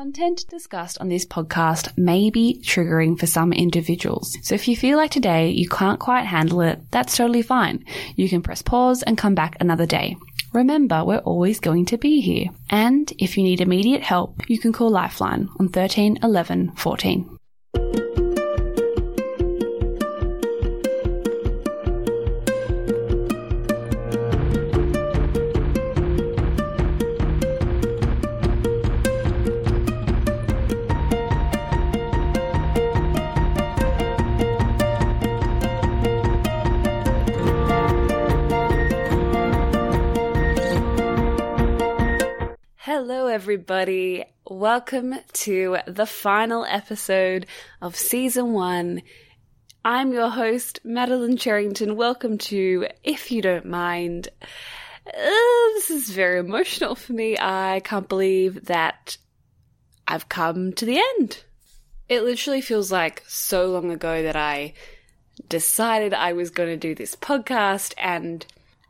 Content discussed on this podcast may be triggering for some individuals. So if you feel like today you can't quite handle it, that's totally fine. You can press pause and come back another day. Remember, we're always going to be here. And if you need immediate help, you can call Lifeline on 13 11 14. Everybody. Welcome to the final episode of season one. I'm your host, Madeline Cherrington. Welcome to If You Don't Mind. Uh, this is very emotional for me. I can't believe that I've come to the end. It literally feels like so long ago that I decided I was going to do this podcast and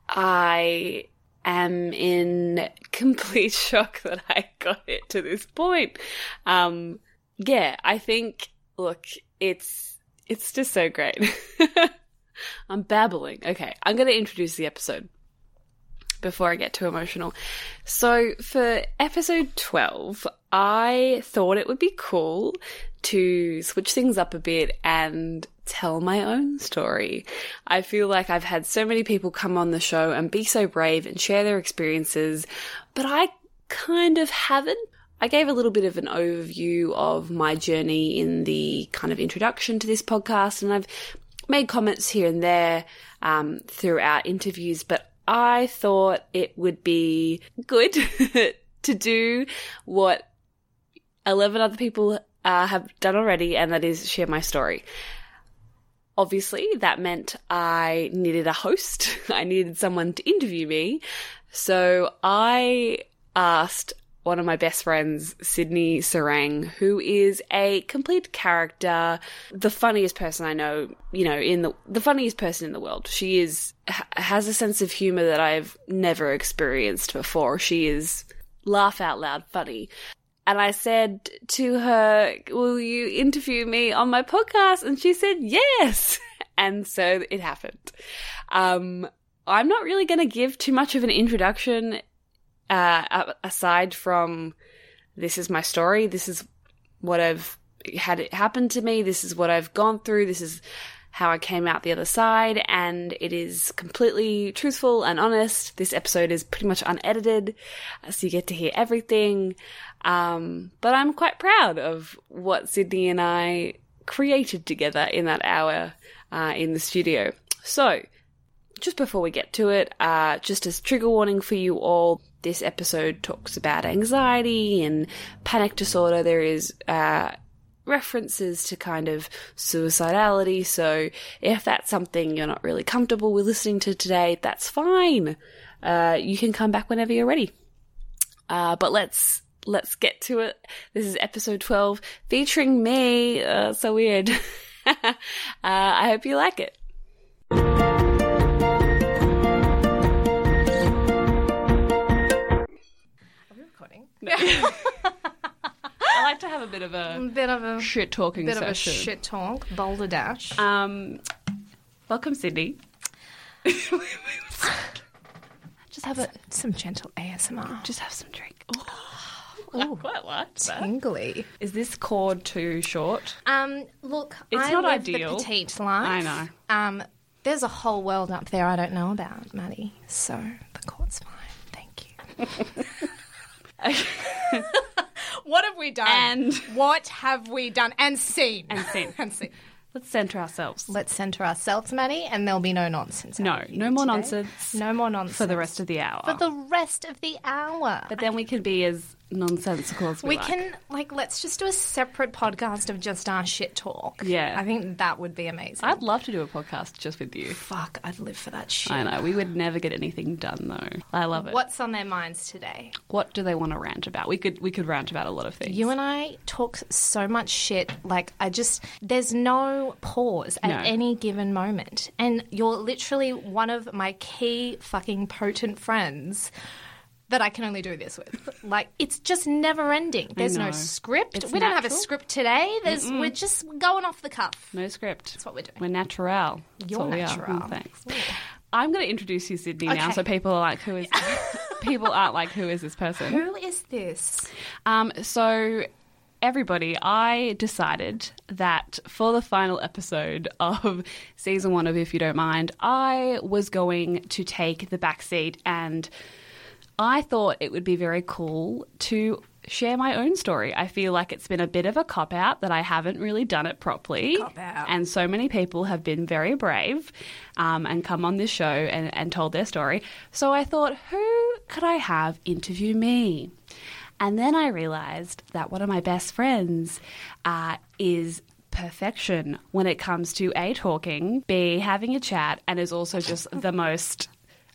I am in complete shock that I got it to this point. Um, yeah, I think, look, it's, it's just so great. I'm babbling. Okay, I'm going to introduce the episode before I get too emotional. So, for episode 12, I thought it would be cool to switch things up a bit and tell my own story. I feel like I've had so many people come on the show and be so brave and share their experiences, but I kind of haven't. I gave a little bit of an overview of my journey in the kind of introduction to this podcast, and I've made comments here and there um, throughout interviews, but I thought it would be good to do what 11 other people uh, have done already, and that is share my story. Obviously, that meant I needed a host. I needed someone to interview me. So I asked one of my best friends, Sydney Sarang, who is a complete character, the funniest person I know, you know, in the the funniest person in the world. She is has a sense of humor that I've never experienced before. She is laugh out loud funny. And I said to her, Will you interview me on my podcast? And she said, Yes. And so it happened. Um, I'm not really going to give too much of an introduction uh, aside from this is my story. This is what I've had it happen to me. This is what I've gone through. This is how I came out the other side, and it is completely truthful and honest. This episode is pretty much unedited, so you get to hear everything. Um, but I'm quite proud of what Sydney and I created together in that hour uh, in the studio. So, just before we get to it, uh, just as trigger warning for you all, this episode talks about anxiety and panic disorder. There is uh, references to kind of suicidality. So if that's something you're not really comfortable with listening to today, that's fine. Uh, you can come back whenever you're ready. Uh, but let's let's get to it. This is episode 12 featuring me. Uh, so weird. uh, I hope you like it. Are we recording? No. I like to have a bit of a bit of a shit talking bit session. of a shit talk, boulder dash. Um, welcome, Sydney. just have a Some gentle ASMR. just have some drink. Ooh. I quite like that. Tingly. Is this cord too short? Um, look, It's I not live ideal. the petite life. I know. Um, there's a whole world up there I don't know about, Maddie. So the court's fine. Thank you. What have we done? And- what have we done? And seen. And seen. and seen. Let's center ourselves. Let's centre ourselves, Maddie, and there'll be no nonsense. No, out of you no more today. nonsense No more nonsense for the rest of the hour. for the rest of the hour. but then we can be as nonsensical as we, we like. can like let's just do a separate podcast of just our shit talk. Yeah. I think that would be amazing. I'd love to do a podcast just with you. Fuck, I'd live for that shit. I know we would never get anything done though. I love it. What's on their minds today? What do they want to rant about? We could we could rant about a lot of things. You and I talk so much shit. Like I just there's no pause at No. any given moment, and you're literally one of my key fucking potent friends. That I can only do this with. Like it's just never ending. There's no script. It's we don't have a script today. There's we're just going off the cuff. No script. That's what we're doing. We're natural. That's You're what we are. natural. Oh, thanks. I'm going to introduce you, Sydney, now, so people are like, "Who is?" people aren't like, "Who is this person?" Who is this? Um, so, everybody, I decided that for the final episode of season one of If You Don't Mind, I was going to take the back seat and I thought it would be very cool to share my own story. I feel like it's been a bit of a cop out that I haven't really done it properly. Cop-out. And so many people have been very brave um, and come on this show and, and told their story. So I thought, who could I have interview me? And then I realized that one of my best friends uh, is perfection when it comes to A, talking, B, having a chat, and is also just the most,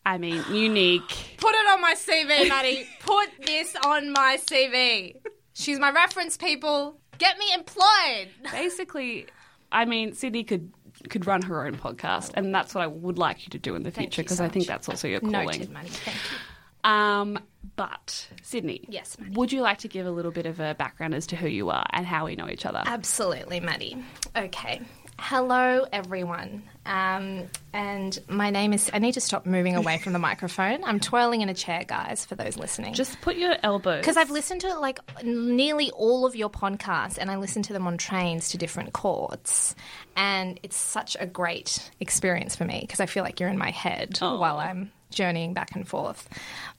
I mean, unique. Put it on my CV, Maddie. Put this on my CV. She's my reference, people. Get me employed. Basically, I mean, Sydney could could run her own podcast, and that's what I would like you to do in the future because so I think that's also your calling. Noted, Maddie. Thank you. Um, but Sydney, Yes, Maddie. would you like to give a little bit of a background as to who you are and how we know each other? Absolutely, Maddie. Okay. Hello, everyone. Um, and my name is. I need to stop moving away from the microphone. I'm twirling in a chair, guys, for those listening. Just put your elbows. because I've listened to like nearly all of your podcasts, and I listen to them on trains to different courts, and it's such a great experience for me because I feel like you're in my head Oh. while I'm journeying back and forth.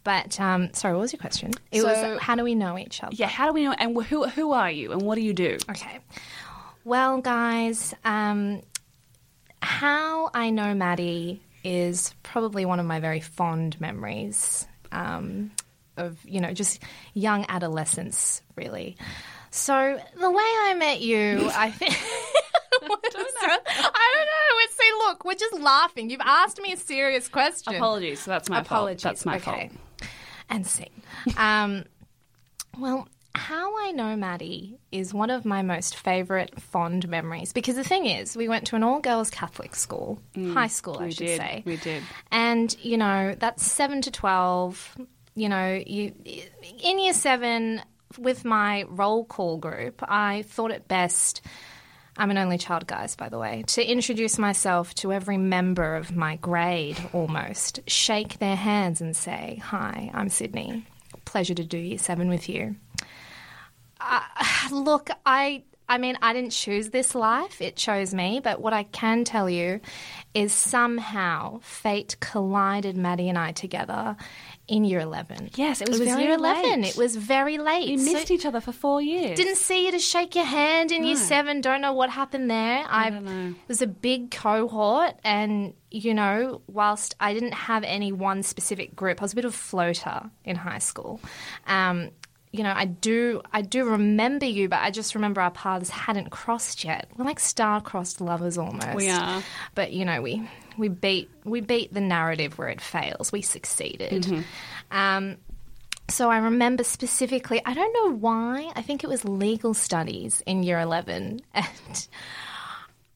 But um, sorry, what was your question? It So- was how do we know each other? yeah. How do we know? And who who are you? And what do you do? Okay. Well, guys, um, how I know Maddie is probably one of my very fond memories um, of, you know, just young adolescence, really. So the way I met you, I think. I don't know. It's, see, look, we're just laughing. You've asked me a serious question. Apologies. That's my Apologies. fault. That's my okay. fault. And scene. Um, well, how I know Maddie is one of my most favourite fond memories because the thing is, we went to an all girls Catholic school, high school, I Mm, We should did. say. We did. And, you know, that's 7 to 12. You know, you in year 7 with my roll call group, I thought it best I'm an only child, guys, by the way, to introduce myself to every member of my grade almost, shake their hands and say, Hi, I'm Sydney. Pleasure to do year 7 with you. Uh, look, I I mean, I didn't choose this life, it chose me, but what I can tell you is somehow fate collided Maddie and I together in year 11. Yes, it was very year 11. late. It was very late. You So- missed each other for four years. didn't see you to shake your hand in year seven. Don't know what happened there. I, know. It was a big cohort, and you know, whilst I didn't have any one specific group, I was a bit of a floater in high school. Um, you know, I do, I do remember you, but I just remember our paths hadn't crossed yet. We're like star-crossed lovers almost. We are. but you know, we we beat we beat the narrative where it fails. We succeeded. Mm-hmm. Um, so I remember specifically, I don't know why, I think it was legal studies in year 11. And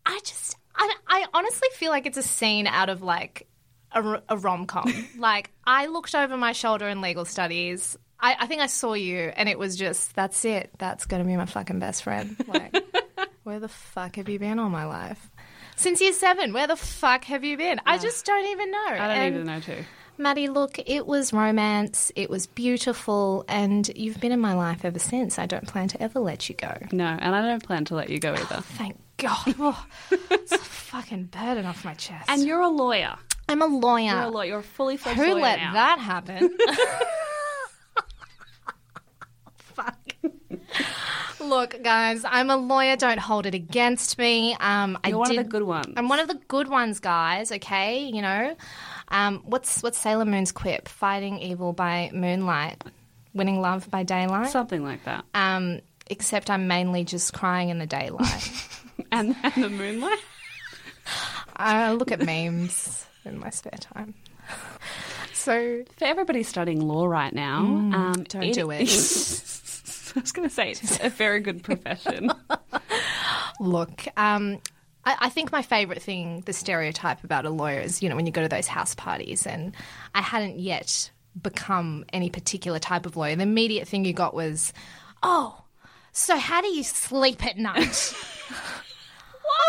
I just, I, I honestly feel like it's a scene out of like a, a rom com. like, I looked over my shoulder in legal studies. I, I think I saw you, and it was just, that's it. That's going to be my fucking best friend. Like, where the fuck have you been all my life? Since year seven, where the fuck have you been? I just don't even know. I don't And- even know too. Maddie, look, it was romance, it was beautiful, and you've been in my life ever since. I don't plan to ever let you go. No, and I don't plan to let you go either. Thank God. Oh, it's a fucking burden off my chest. And you're a lawyer. I'm a lawyer. You're a lawyer. You're a fully fledged Who lawyer Who let now. that happen? Fuck. Look, guys, I'm a lawyer. Don't hold it against me. Um, I You're one of did- the good ones. I'm one of the good ones, guys. Okay, you know, um, what's what's Sailor Moon's quip? Fighting evil by moonlight, winning love by daylight. Something like that. Um, except I'm mainly just crying in the daylight. And, and the moonlight. I look at memes in my spare time. So For everybody studying law right now, um, Mm, don't do it. I was going to say it's a very good profession. Look, um, I, I think my favourite thing, the stereotype about a lawyer is, you know, when you go to those house parties, and I hadn't yet become any particular type of lawyer. The immediate thing you got was, oh, so how do you sleep at night?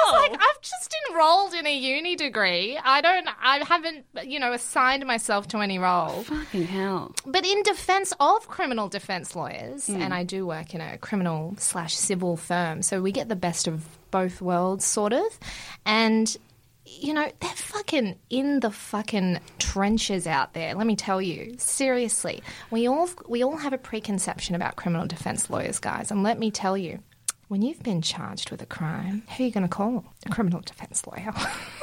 Was like, I've just enrolled in a uni degree. I don't, I haven't, you know, assigned myself to any role. Fucking hell. But in defense of criminal defense lawyers, Hmm. and I do work in a criminal slash civil firm, so we get the best of both worlds, sort of. And, you know, they're fucking in the fucking trenches out there. Let me tell you, seriously, we all we all have a preconception about criminal defense lawyers, guys. And let me tell you, when you've been charged with a crime, who are you going to call? A criminal defense lawyer.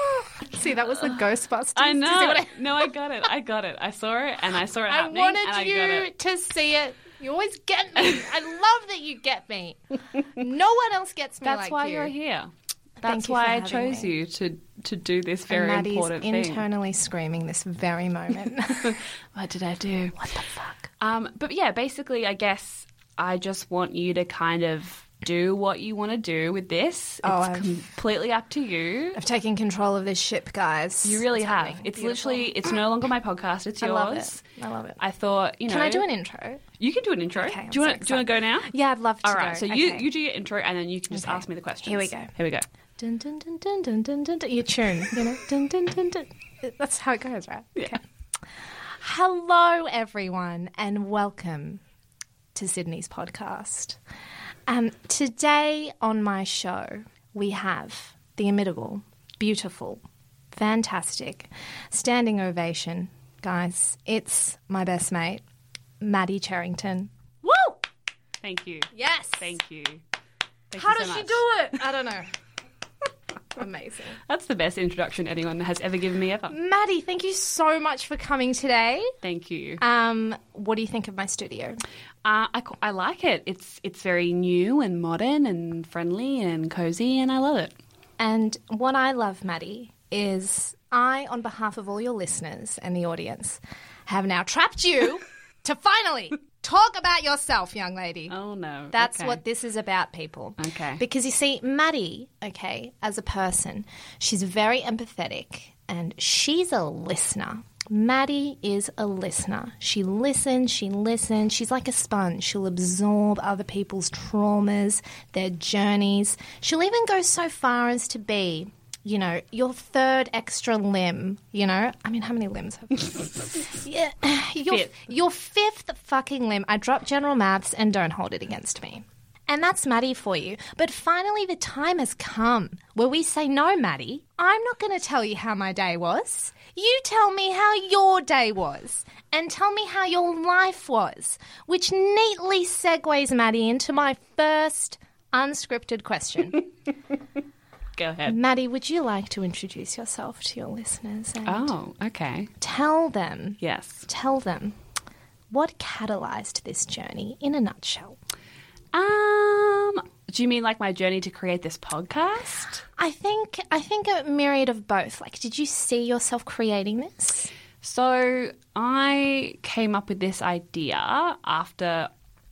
See, that was the Ghostbusters. I Do you see know. I- no, I got it. I got it. I saw it and I saw it I wanted and I you it. to see it. You always get me. I love that you get me. No one else gets me That's like why you. you're here. Thank That's you why I chose me. you to to do this very Maddie's important thing. internally screaming this very moment. What did I do? what the fuck? Um, but yeah, basically, I guess I just want you to kind of do what you want to do with this. Oh, it's I've- completely up to you. I've taken control of this ship, guys. You really It's have. happening. It's Beautiful. literally, it's no longer my podcast. It's yours. I love it. I love it. I thought, you know, Can I do an intro? You can do an intro. Okay, do you so want? do you want to go now? Yeah, I'd love to. All right. go. So you Okay. you do your intro, and then you can just Okay. ask me the questions. Here we go. Here we go. Dun, dun, dun, dun, dun, dun, dun, dun. Your tune, you know. Dun, dun, dun, dun. That's how it goes, right? Okay. Hello, everyone, and welcome to Sydney's podcast. Um, today on my show, we have the imitable, beautiful, fantastic, standing ovation, guys. It's my best mate, Maddie Charrington. Woo! Thank you. Yes. Thank you. Thank How you so does she much. do it? I don't know. Amazing. That's the best introduction anyone has ever given me ever. Maddie, thank you so much for coming today. Thank you. Um, what do you think of my studio? Uh, I, I like it. It's it's very new and modern and friendly and cozy, and I love it. And what I love, Maddie, is I, on behalf of all your listeners and the audience, have now trapped you to finally talk about yourself, young lady. Oh no, That's Okay. what this is about, people. Okay. Because you see, Maddie, okay, as a person, she's very empathetic and she's a listener. Maddie is a listener. She listens, she listens. She's like a sponge. She'll absorb other people's traumas, their journeys. She'll even go so far as to be, you know, your third extra limb. You know, I mean, how many limbs have you? yeah, your, Fifth. your fifth fucking limb. I dropped general maths and don't hold it against me. And that's Maddie for you. But finally, the time has come where we say, No, Maddie, I'm not going to tell you how my day was. You tell me how your day was. And tell me how your life was. Which neatly segues, Maddie, into my first unscripted question. Go ahead. Maddie, would you like to introduce yourself to your listeners and Oh, okay. tell them, Yes. tell them what catalyzed this journey in a nutshell? Um, do you mean like my journey to create this podcast? I think I think a myriad of both. Like, did you see yourself creating this? So I came up with this idea after,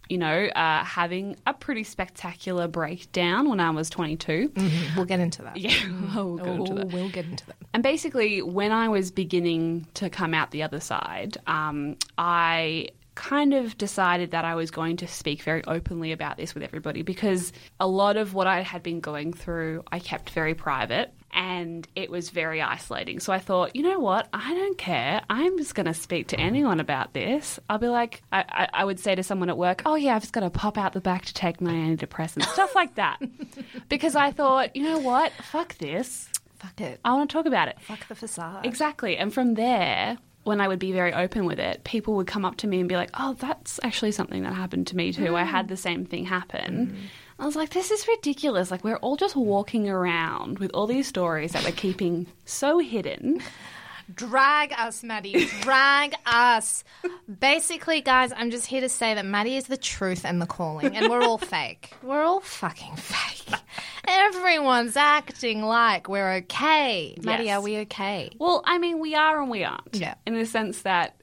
you know, uh, having a pretty spectacular breakdown when I was 22. We'll get into that. Yeah, we'll go into that. we'll get into that. And basically, when I was beginning to come out the other side, um, I kind of decided that I was going to speak very openly about this with everybody because a lot of what I had been going through, I kept very private and it was very isolating. So I thought, you know what? I don't care. I'm just going to speak to anyone about this. I'll be like, I, I, I would say to someone at work, oh, yeah, I've just got to pop out the back to take my antidepressant, stuff like that. because I thought, you know what? Fuck this. Fuck it. I want to talk about it. Fuck the facade. Exactly. And from there, when I would be very open with it, people would come up to me and be like, oh, that's actually something that happened to me too. I mm. had the same thing happen. Mm. I was like, this is ridiculous. Like, we're all just walking around with all these stories that we're keeping so hidden. Drag us, Maddie. Drag us. Basically, guys, I'm just here to say that Maddie is the truth and the calling, and we're all fake. We're all fucking fake. Everyone's acting like we're okay. Maddie, Yes. are we okay? Well, I mean, we are and we aren't. Yeah. In the sense that,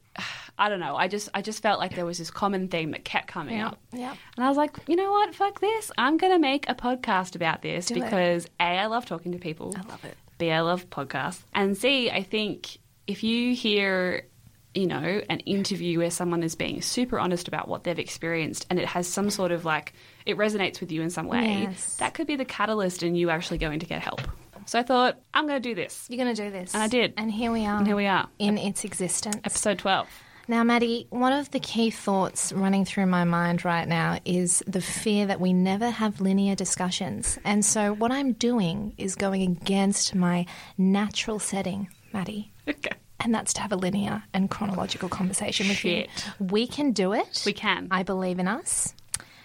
I don't know. I just, I just felt like there was this common theme that kept coming Yeah, up. yeah. And I was like, you know what? Fuck this. I'm going to make a podcast about this Do it. because A, I love talking to people. I love it. B, I love podcasts. And C, I think if you hear you know, an interview where someone is being super honest about what they've experienced and it has some sort of like, it resonates with you in some way, Yes. that could be the catalyst in you actually going to get help. So I thought, I'm going to do this. You're going to do this. And I did. And here we are. And here we are. In its existence. Episode 12. Now, Maddie, one of the key thoughts running through my mind right now is the fear that we never have linear discussions. And so, what I'm doing is going against my natural setting, Maddie. Okay. And that's to have a linear and chronological conversation with Shit. you. We can do it. We can. I believe in us.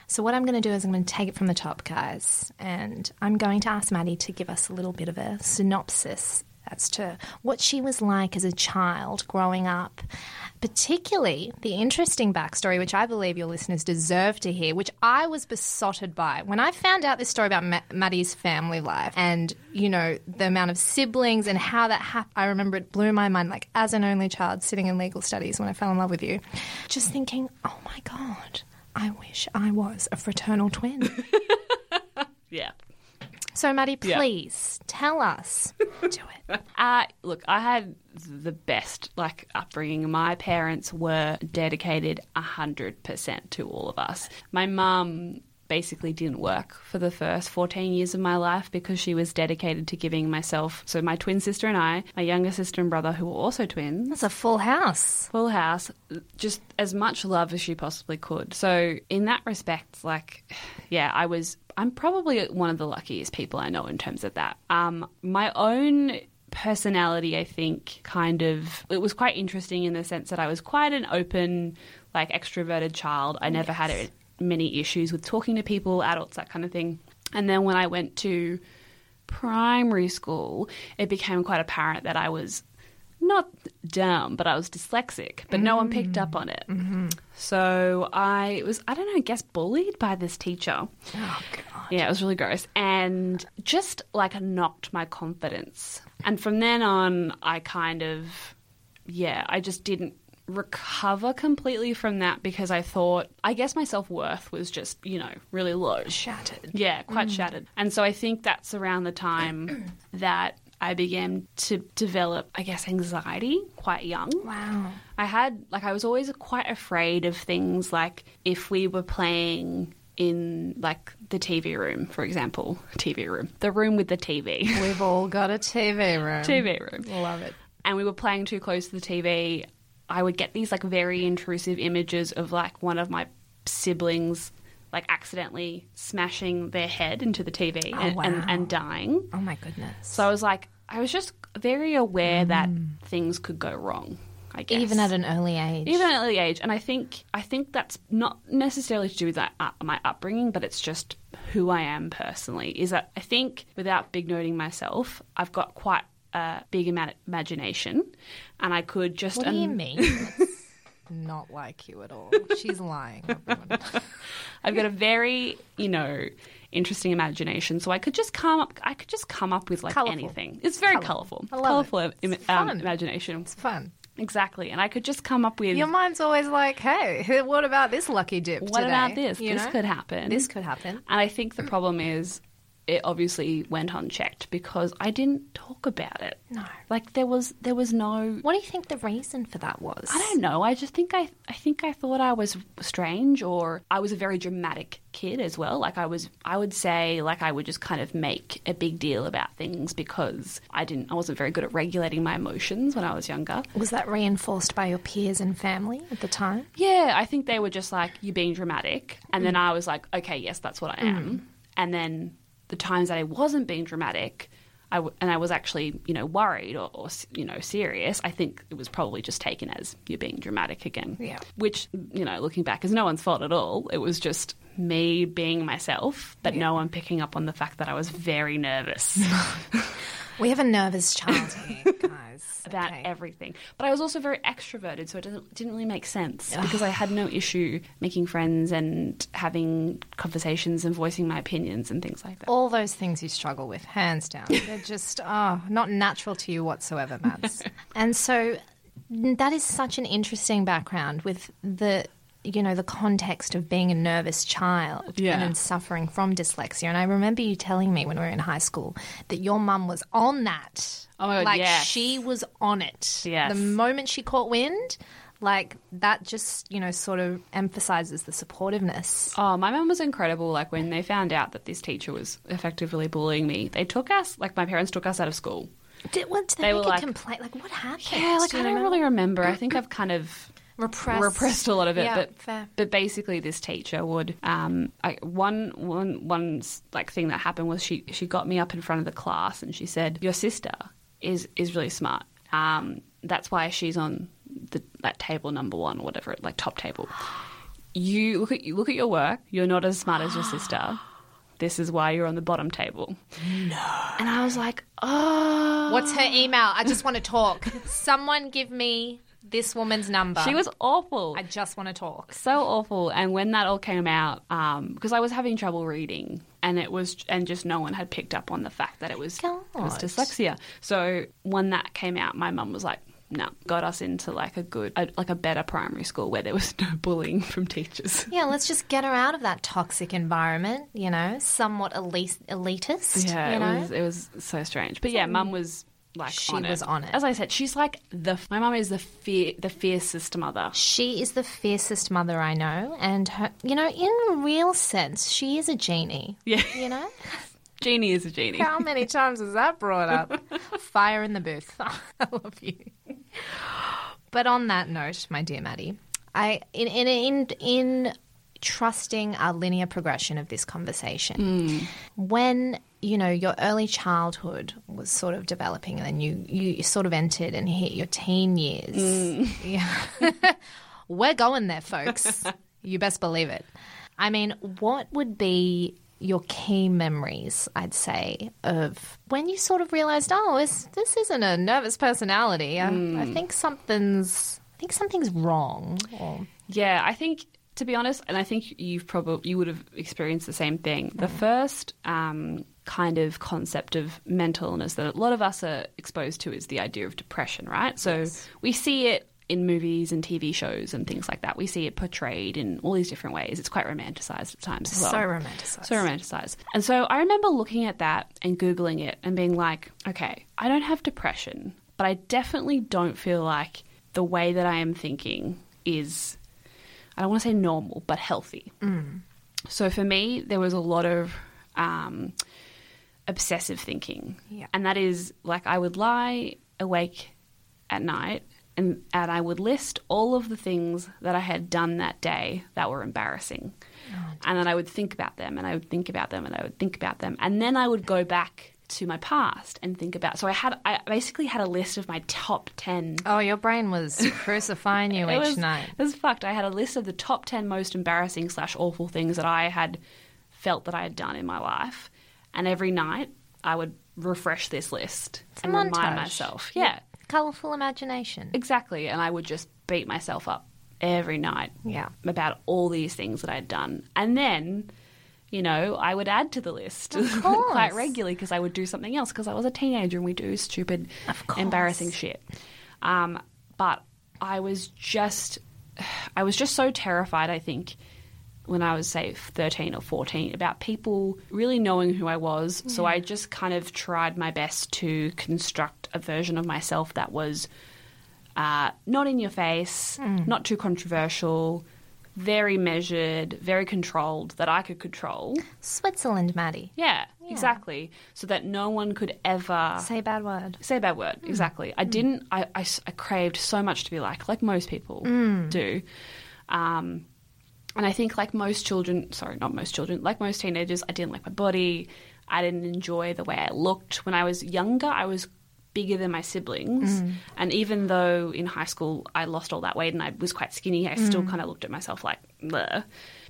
So, what I'm going to do is I'm going to take it from the top, guys. And I'm going to ask Maddie to give us a little bit of a synopsis as to what she was like as a child growing up. Particularly the interesting backstory, which I believe your listeners deserve to hear, which I was besotted by. When I found out this story about Ma- Maddie's family life and, you know, the amount of siblings and how that happened, I remember it blew my mind, like as an only child sitting in legal studies when I fell in love with you, just thinking, oh my God. I wish I was a fraternal twin. Yeah. So, Maddie, Yeah. please tell us. Do it. Uh, look, I had the best like upbringing. My parents were dedicated hundred percent to all of us. My mum basically didn't work for the first 14 years of my life because she was dedicated to giving myself so my twin sister and I my younger sister and brother who were also twins That's a full house. full house just as much love as she possibly could so in that respect like yeah i was i'm probably one of the luckiest people i know in terms of that. Um my own personality i think kind of it was quite interesting in the sense that i was quite an open like extroverted child. I never had Yes. many issues with talking to people adults that kind of thing. And then when i went to primary school, it became quite apparent that I was not dumb, but I was dyslexic, but no one picked up mm. on it. Mm-hmm. So I was, I don't know, I guess bullied by this teacher. Oh, God. Yeah, it was really gross. And just like knocked my confidence. And from then on, I kind of, yeah, I just didn't recover completely from that because I thought, I guess my self worth was just, you know, really low. Shattered. Yeah, quite mm. shattered. And so I think that's around the time that I began to develop, I guess, anxiety quite young. Wow. I had, like, I was always quite afraid of things like if we were playing in, like, the TV room, for example, TV room, the room with the TV, We've all got a TV room. TV room, Love it. and we were playing too close to the TV, I would get these, like, very intrusive images of, like, one of my siblings. Like accidentally smashing their head into the TV and, wow. and, and dying. Oh, my goodness. So I was like, I was just very aware that things could go wrong. I guess Even at an early age. even at an early age, and I think I think that's not necessarily to do with that, uh, my upbringing, but it's just who I am personally. Is that I think without big noting myself, I've got quite a big ima- imagination, and I could just what do you um, mean? Not like you at all. She's lying. I've got a very, you know, interesting imagination. So I could just come up. I could just come up with like Colourful. anything. It's very Colourful. colourful, I love colourful it. im- um, imagination. It's fun. Exactly, and I could just come up with Your mind's always like, hey, what about this lucky dip what today? about this? You this know? could happen. This could happen. And I think the problem is it obviously went unchecked because I didn't talk about it. No. Like there was there was no What do you think the reason for that was? I don't know. I just think I I think I thought I was strange or I was a very dramatic kid as well. Like I was I would say like I would just kind of make a big deal about things because I didn't I wasn't very good at regulating my emotions when I was younger. Was that reinforced by your peers and family at the time? Yeah, I think they were just like, you're being dramatic. And Mm. then I was like, okay, yes, that's what I am. And then the times that I wasn't being dramatic, I w- and I was actually, you know, worried or, or, you know, serious, I think it was probably just taken as you're being dramatic again. Yeah. Which, you know, looking back is no one's fault at all. It was just me being myself, but no one picking up on the fact that I was very nervous. We have a nervous child here, guys. about Okay. everything. But I was also very extroverted, so it didn't really make sense because I had no issue making friends and having conversations and voicing my opinions and things like that. All those things you struggle with, hands down. They're just, oh, not natural to you whatsoever, Mads. and so that is such an interesting background with the you know, the context of being a nervous child Yeah. and suffering from dyslexia. And I remember you telling me when we were in high school that your mum was on that. Oh my God, like yes. she was on it. Yes. The moment she caught wind, like that just, you know, sort of emphasizes the supportiveness. Oh, my mum was incredible. Like when they found out that this teacher was effectively bullying me, they took us, like my parents took us out of school. Did, what, did they, They were a like- complaint? Like what happened? Yeah, like Do I don't remember? really remember. I think I've kind of repressed. repressed a lot of it. Yeah, but fair. but basically, this teacher would um I, one one one like thing that happened was she she got me up in front of the class and she said, "Your sister is is really smart. Um, that's why she's on the that table number one, or whatever, like top table. You look at you look at your work. You're not as smart as your sister." This is why you're on the bottom table. No. And I was like, oh. What's her email? I just want to talk. Someone give me this woman's number. She was awful. I just want to talk. so awful. And when that all came out, um, because I was having trouble reading, and it was, and just no one had picked up on the fact that it was, it was dyslexia. So when that came out, my mum was like, "No," got us into like a good, a, like a better primary school where there was no bullying from teachers. Yeah, let's just get her out of that toxic environment, you know, somewhat elite, elitist. Yeah, you know? it was it was so strange. But yeah, mum was like She was on it. As I said, she's like the my mum is the fear the fiercest mother. She is the fiercest mother I know, and her, you know, in real sense, she is a genie. Yeah, You know, Jeannie is a genie. how many times has that brought up? Fire in the booth. I love you. But on that note, my dear Maddie, I in in in in trusting our linear progression of this conversation, hmm. when you know your early childhood was sort of developing, and then you you sort of entered and hit your teen years. Mm. Yeah, we're going there, folks. you best believe it. I mean, what would be your key memories, I'd say, of when you sort of realized, oh, this, this isn't a nervous personality. I, I mm. think something's, I think something's wrong. Or, Yeah, I think to be honest, and I think you've probably you would have experienced the same thing. The mm. first um, kind of concept of mental illness that a lot of us are exposed to is the idea of depression, right? So we see it in movies and TV shows and things like that. We see it portrayed in all these different ways. It's quite romanticized at times as well. So romanticized. So romanticized. And so I remember looking at that and Googling it and being like, okay, I don't have depression, but I definitely don't feel like the way that I am thinking is, I don't want to say normal, but healthy. So for me, there was a lot of um, obsessive thinking. Yeah. And that is like I would lie awake at night and, and I would list all of the things that I had done that day that were embarrassing. Oh, and then I would think about them and I would think about them and I would think about them. And then I would go back to my past and think about so I had I basically had a list of my top 10 Oh, your brain was crucifying you each was, night. It was fucked. I had a list of the top 10 most embarrassing slash awful things that I had felt that I had done in my life. And every night I would refresh this list It's and remind montage. myself. Yeah, Colourful imagination. exactly. And I would just beat myself up every night Yeah. about all these things that I'd done. And then, you know, I would add to the list quite regularly because I would do something else because I was a teenager and we do stupid, embarrassing shit. Um, but I was just, I was just so terrified. I think when I was say thirteen or fourteen about people really knowing who I was. So I just kind of tried my best to construct a version of myself that was uh, not in your face, not too controversial, very measured, very controlled, that I could control. Switzerland, Maddie. Yeah, exactly. So that no one could ever Say a bad word. say a bad word. Exactly. I didn't. I, I I craved so much to be like, like most people do. Um, and I think, like most children, sorry, not most children, like most teenagers, I didn't like my body. I didn't enjoy the way I looked. When I was younger, I was bigger than my siblings. Mm. And even though in high school I lost all that weight and I was quite skinny, I still mm. kind of looked at myself like, Bleh.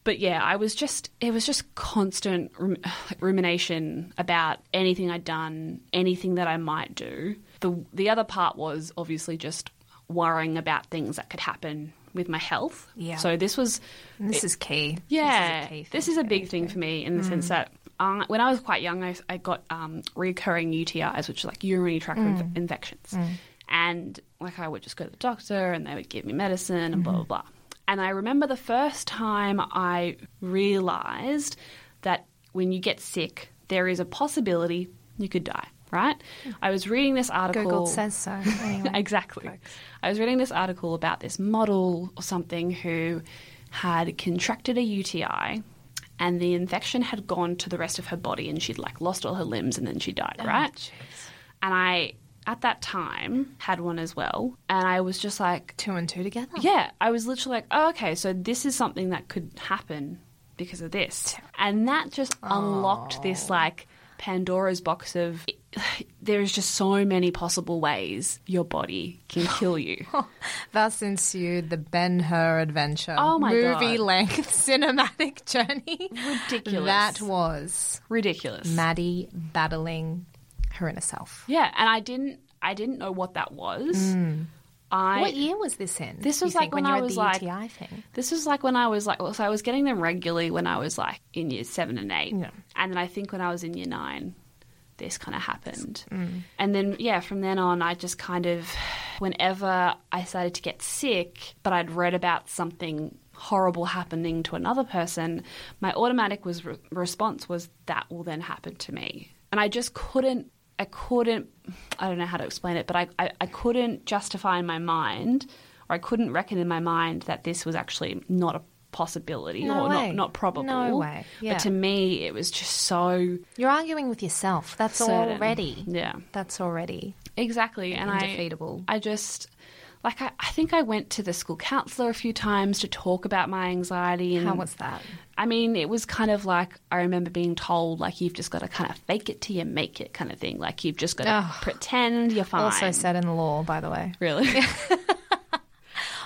but yeah, I was just, it was just constant rum- rumination about anything I'd done, anything that I might do. The, the other part was obviously just worrying about things that could happen with my health. Yeah. So this was This is key. yeah, This is a, key this is a big thing for me in the sense that uh, when I was quite young, I, I got um, recurring UTIs, which are like urinary tract inf- infections, and like I would just go to the doctor and they would give me medicine and blah blah blah. And I remember the first time I realized that when you get sick, there is a possibility you could die, right? I was reading this article. Google says so. Anyway. exactly. I was reading this article about this model or something who had contracted a UTI and the infection had gone to the rest of her body and she'd like lost all her limbs and then she died, oh, right? And I at that time had one as well and I was just like Two and two together. yeah, I was literally like, oh, okay, so this is something that could happen because of this. And that just unlocked this like Pandora's box of there's just so many possible ways your body can kill you. Thus ensued the Ben Hur adventure. Oh my Movie God. length cinematic journey. Ridiculous. That was Ridiculous. Maddie battling her inner self. yeah, and I didn't I didn't know what that was. Mm. I what year was this in? This was like when you I was the like- UTI thing. This was like when I was like, well, so I was getting them regularly when I was like in year seven and eight. Yeah. And then I think when I was in year nine, this kind of happened. Mm. And then, yeah, from then on, I just kind of, whenever I started to get sick, but I'd read about something horrible happening to another person, my automatic was re- response was that will then happen to me. And I just couldn't, I couldn't, I don't know how to explain it, but I, I, I couldn't justify in my mind, or I couldn't reckon in my mind that this was actually not a possibility No or way. not, not probable. No way. Yeah. But to me, it was just so You're arguing with yourself. That's certain. already. Yeah. That's already Exactly. And I, Undefeatable. I just, like, I, I think I went to the school counselor a few times to talk about my anxiety. And How was that? I mean, it was kind of like, I remember being told, like, you've just got to kind of fake it till you make it kind of thing. Like, you've just got to Ugh. pretend you're fine. Also said in the law, by the way. Really?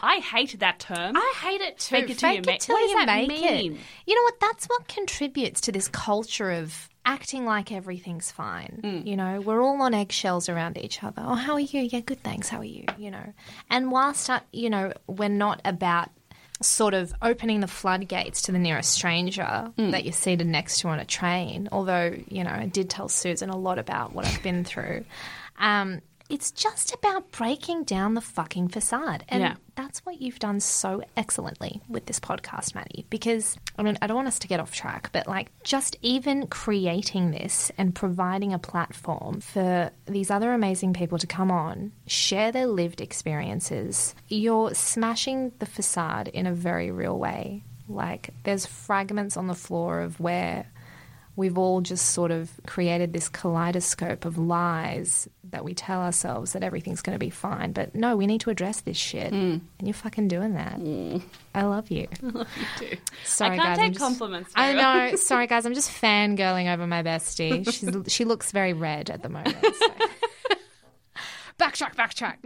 I hated that term. I hate it too. Fake it till you Fake make- it till What does you that make mean? it. You know what? That's what contributes to this culture of acting like everything's fine. Mm. You know, we're all on eggshells around each other. Oh, how are you? Yeah, good, thanks. How are you? You know, and whilst uh, you know we're not about sort of opening the floodgates to the nearest stranger Mm. that you're seated next to on a train. Although you know, I did tell Susan a lot about what I've been through. Um, it's just about breaking down the fucking facade, and Yeah. that's what you've done so excellently with this podcast, Maddie. Because I mean, I don't want us to get off track, but like just even creating this and providing a platform for these other amazing people to come on, share their lived experiences, you're smashing the facade in a very real way. Like there's fragments on the floor of where we've all just sort of created this kaleidoscope of lies that we tell ourselves that everything's going to be fine. But no, we need to address this shit. Hmm. And you're fucking doing that. Hmm. I love you. Sorry, I can't guys. take I'm just- compliments I know. Sorry, guys. I'm just fangirling over my bestie. She's, she looks very red at the moment. so. backtrack, backtrack.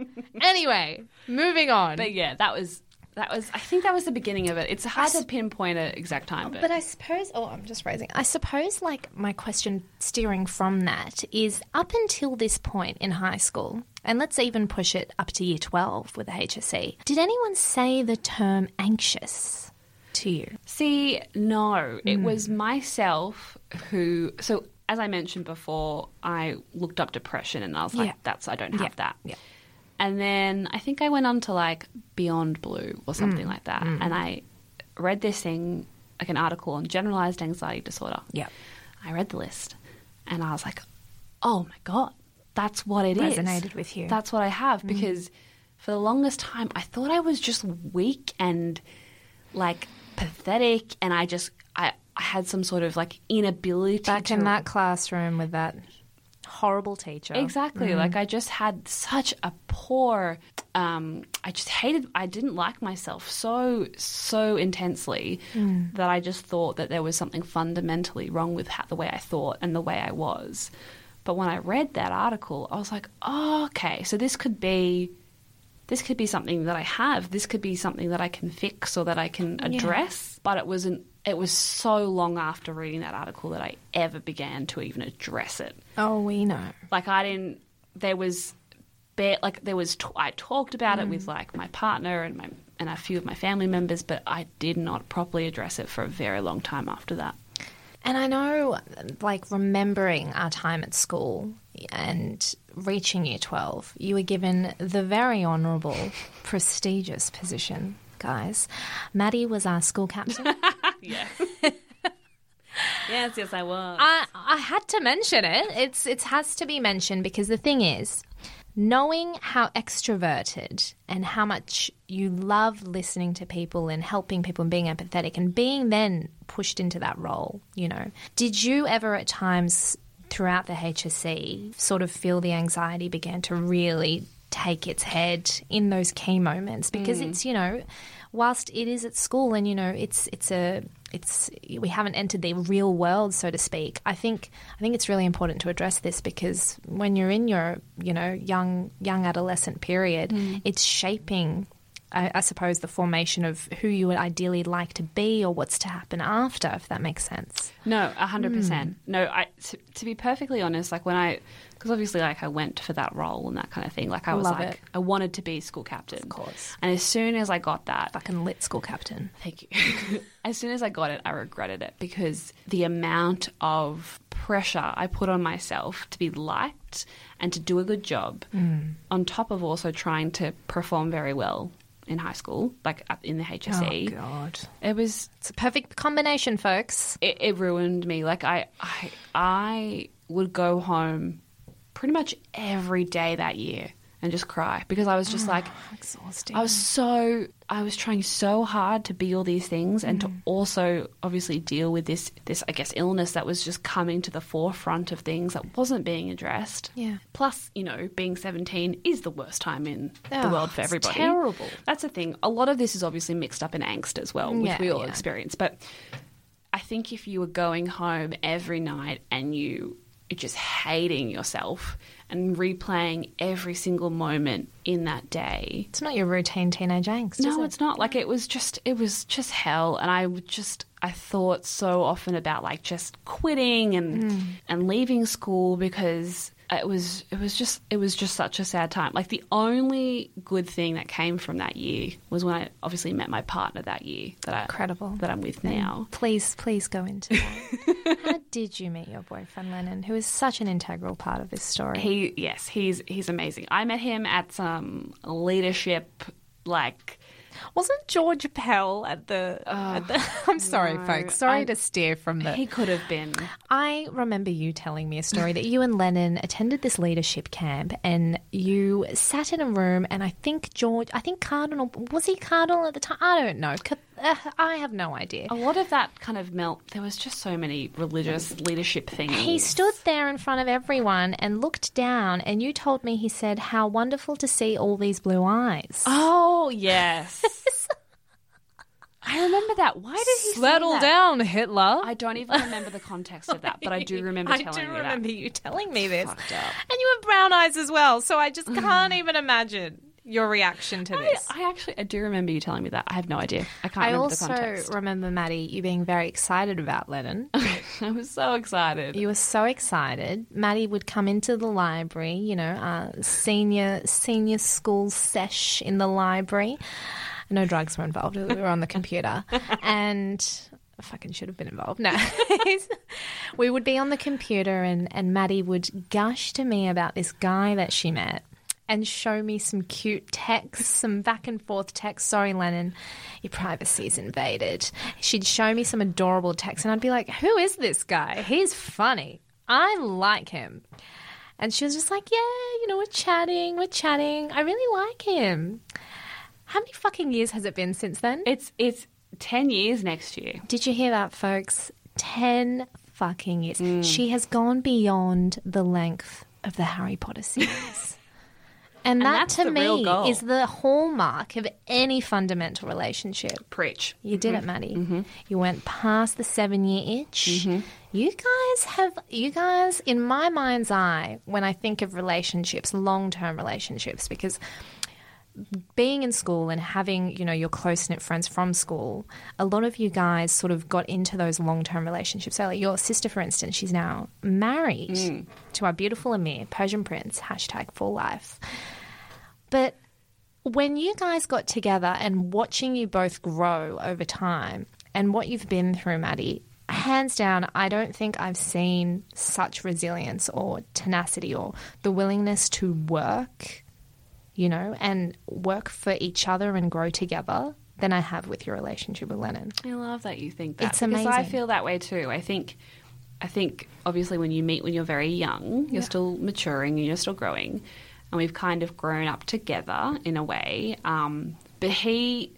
Anyway, moving on. but yeah, that was, that was, I think that was the beginning of it. It's hard to pinpoint an exact time, but, But I suppose, oh, I'm just raising. I suppose, like, my question steering from that is up until this point in high school, and let's even push it up to year 12 with the HSC, did anyone say the term anxious to you? See, no, Mm. it was myself who. So, as I mentioned before, I looked up depression and I was like, Yeah. "That's I don't have Yeah, that." yeah. And then I think I went on to like Beyond Blue or something Mm. like that, and I read this thing, like an article on generalized anxiety disorder. Yeah. I read the list, and I was like, "Oh my god, that's what it is." Resonated with you. That's what I have because for the longest time I thought I was just weak and like pathetic, and I just I, I had some sort of like inability Back to in that classroom with that horrible teacher. Exactly. Like I just had such a poor. Um, I just hated. I didn't like myself so so intensely that I just thought that there was something fundamentally wrong with how, the way I thought and the way I was. But when I read that article, I was like, oh, okay, so this could be. This could be something that I have. This could be something that I can fix or that I can address. But it wasn't. It was so long after reading that article that I ever began to even address it Oh, we know. like I didn't. There was, bare, like there was. T- I talked about it with mm. like my partner and my and a few of my family members, but I did not properly address it for a very long time after that. And I know, like, remembering our time at school and reaching year 12, you were given the very honourable, prestigious position guys. Maddie was our school captain. Yeah. yes, yes, I was. I I had to mention it. It's it has to be mentioned because the thing is, knowing how extroverted and how much you love listening to people and helping people and being empathetic and being then pushed into that role, you know. Did you ever at times throughout the HSC sort of feel the anxiety began to really take its head in those key moments because mm. it's, you know, whilst it is at school and you know it's it's a it's we haven't entered the real world so to speak i think i think it's really important to address this because when you're in your you know young young adolescent period mm. it's shaping I, I suppose the formation of who you would ideally like to be or what's to happen after if that makes sense No, a hmm. hundred percent. No, I to, to be perfectly honest, like when I, because obviously, like I went for that role and that kind of thing. Like I was Love like, it. I wanted to be school captain, of course. And as soon as I got that, fucking lit school captain Thank you. as soon as I got it, I regretted it because the amount of pressure I put on myself to be liked and to do a good job, hmm. on top of also trying to perform very well in high school, like up in the HSC. oh god It was it's a perfect combination folks it, it ruined me. Like I, I, I would go home pretty much every day that year and just cry because I was just like, exhausting I was so, I was trying so hard to be all these things and Mm-hmm. to also obviously deal with this, this I guess illness that was just coming to the forefront of things that wasn't being addressed. Yeah. Plus, you know, being seventeen is the worst time in the Oh, world for it's everybody. terrible. That's the thing. A lot of this is obviously mixed up in angst as well, which Yeah, we all yeah. experience. But I think if you were going home every night and you just hating yourself and replaying every single moment in that day. it's not your routine teenage angst is No, it? it's not. Like it was just it was just hell and I would just I thought so often about like just quitting and hmm. and leaving school because it was it was just it was just such a sad time. Like the only good thing that came from that year was when I obviously met my partner that year that I Incredible. that I'm with now. Please, please go into that. How did you meet your boyfriend Lennon, who is such an integral part of this story? He yes, he's he's amazing. I met him at some leadership like Wasn't George Pell at the? at the I'm sorry, no, folks. Sorry I- to steer from the. he could have been I remember you telling me a story that you and Lennon attended this leadership camp, and you sat in a room, and I think George, I think Cardinal, was he Cardinal at the time? I don't know. Uh, I have no idea. a lot of that kind of melt. There was just so many religious leadership things. He stood there in front of everyone and looked down, and you told me he said, How wonderful to see all these blue eyes. Oh yes, I remember that. Why did he that? down, Hitler. I don't even remember the context of that, but I do remember I telling do you remember that. you telling me this. And you have brown eyes as well, so I just can't even imagine your reaction to this. I actually I do remember you telling me that. I have no idea. I can't I remember also the context. I also remember, Maddie, you being very excited about Lennon. I was so excited. You were so excited. Maddie would come into the library, you know, uh, senior senior school sesh in the library. No drugs were involved. We were on the computer, and I fucking should have been involved. No, we would be on the computer, and and Maddie would gush to me about this guy that she met. And show me some cute texts, some back and forth texts. Sorry, Lennon, your privacy is invaded. She'd show me some adorable texts, and I'd be like, Who is this guy? He's funny. I like him. And she was just like, Yeah, you know, we're chatting, we're chatting. I really like him. How many fucking years has it been since then? It's it's ten years next year. Did you hear that, folks? 10 fucking years. Mm. She has gone beyond the length of the Harry Potter series. And, that that's to me is the hallmark of any fundamental relationship. Preach. You did it, mm-hmm. Maddie. Mm-hmm. You went past the seven year itch. Mm-hmm. You guys have, you guys, in my mind's eye, when I think of relationships, long term relationships, because being in school and having, you know, your close knit friends from school, a lot of you guys sort of got into those long term relationships. So, like your sister, for instance, she's now married mm. to our beautiful Amir, Persian Prince, hashtag for life. But when you guys got together and watching you both grow over time and what you've been through, Maddie, hands down, I don't think I've seen such resilience or tenacity or the willingness to work, you know, and work for each other and grow together than I have with your relationship with Lennon. I love that you think that It's because I feel that way too. I think, I think obviously when you meet when you're very young, you're still maturing and you're still growing, and we've kind of grown up together in a way. Um, but he.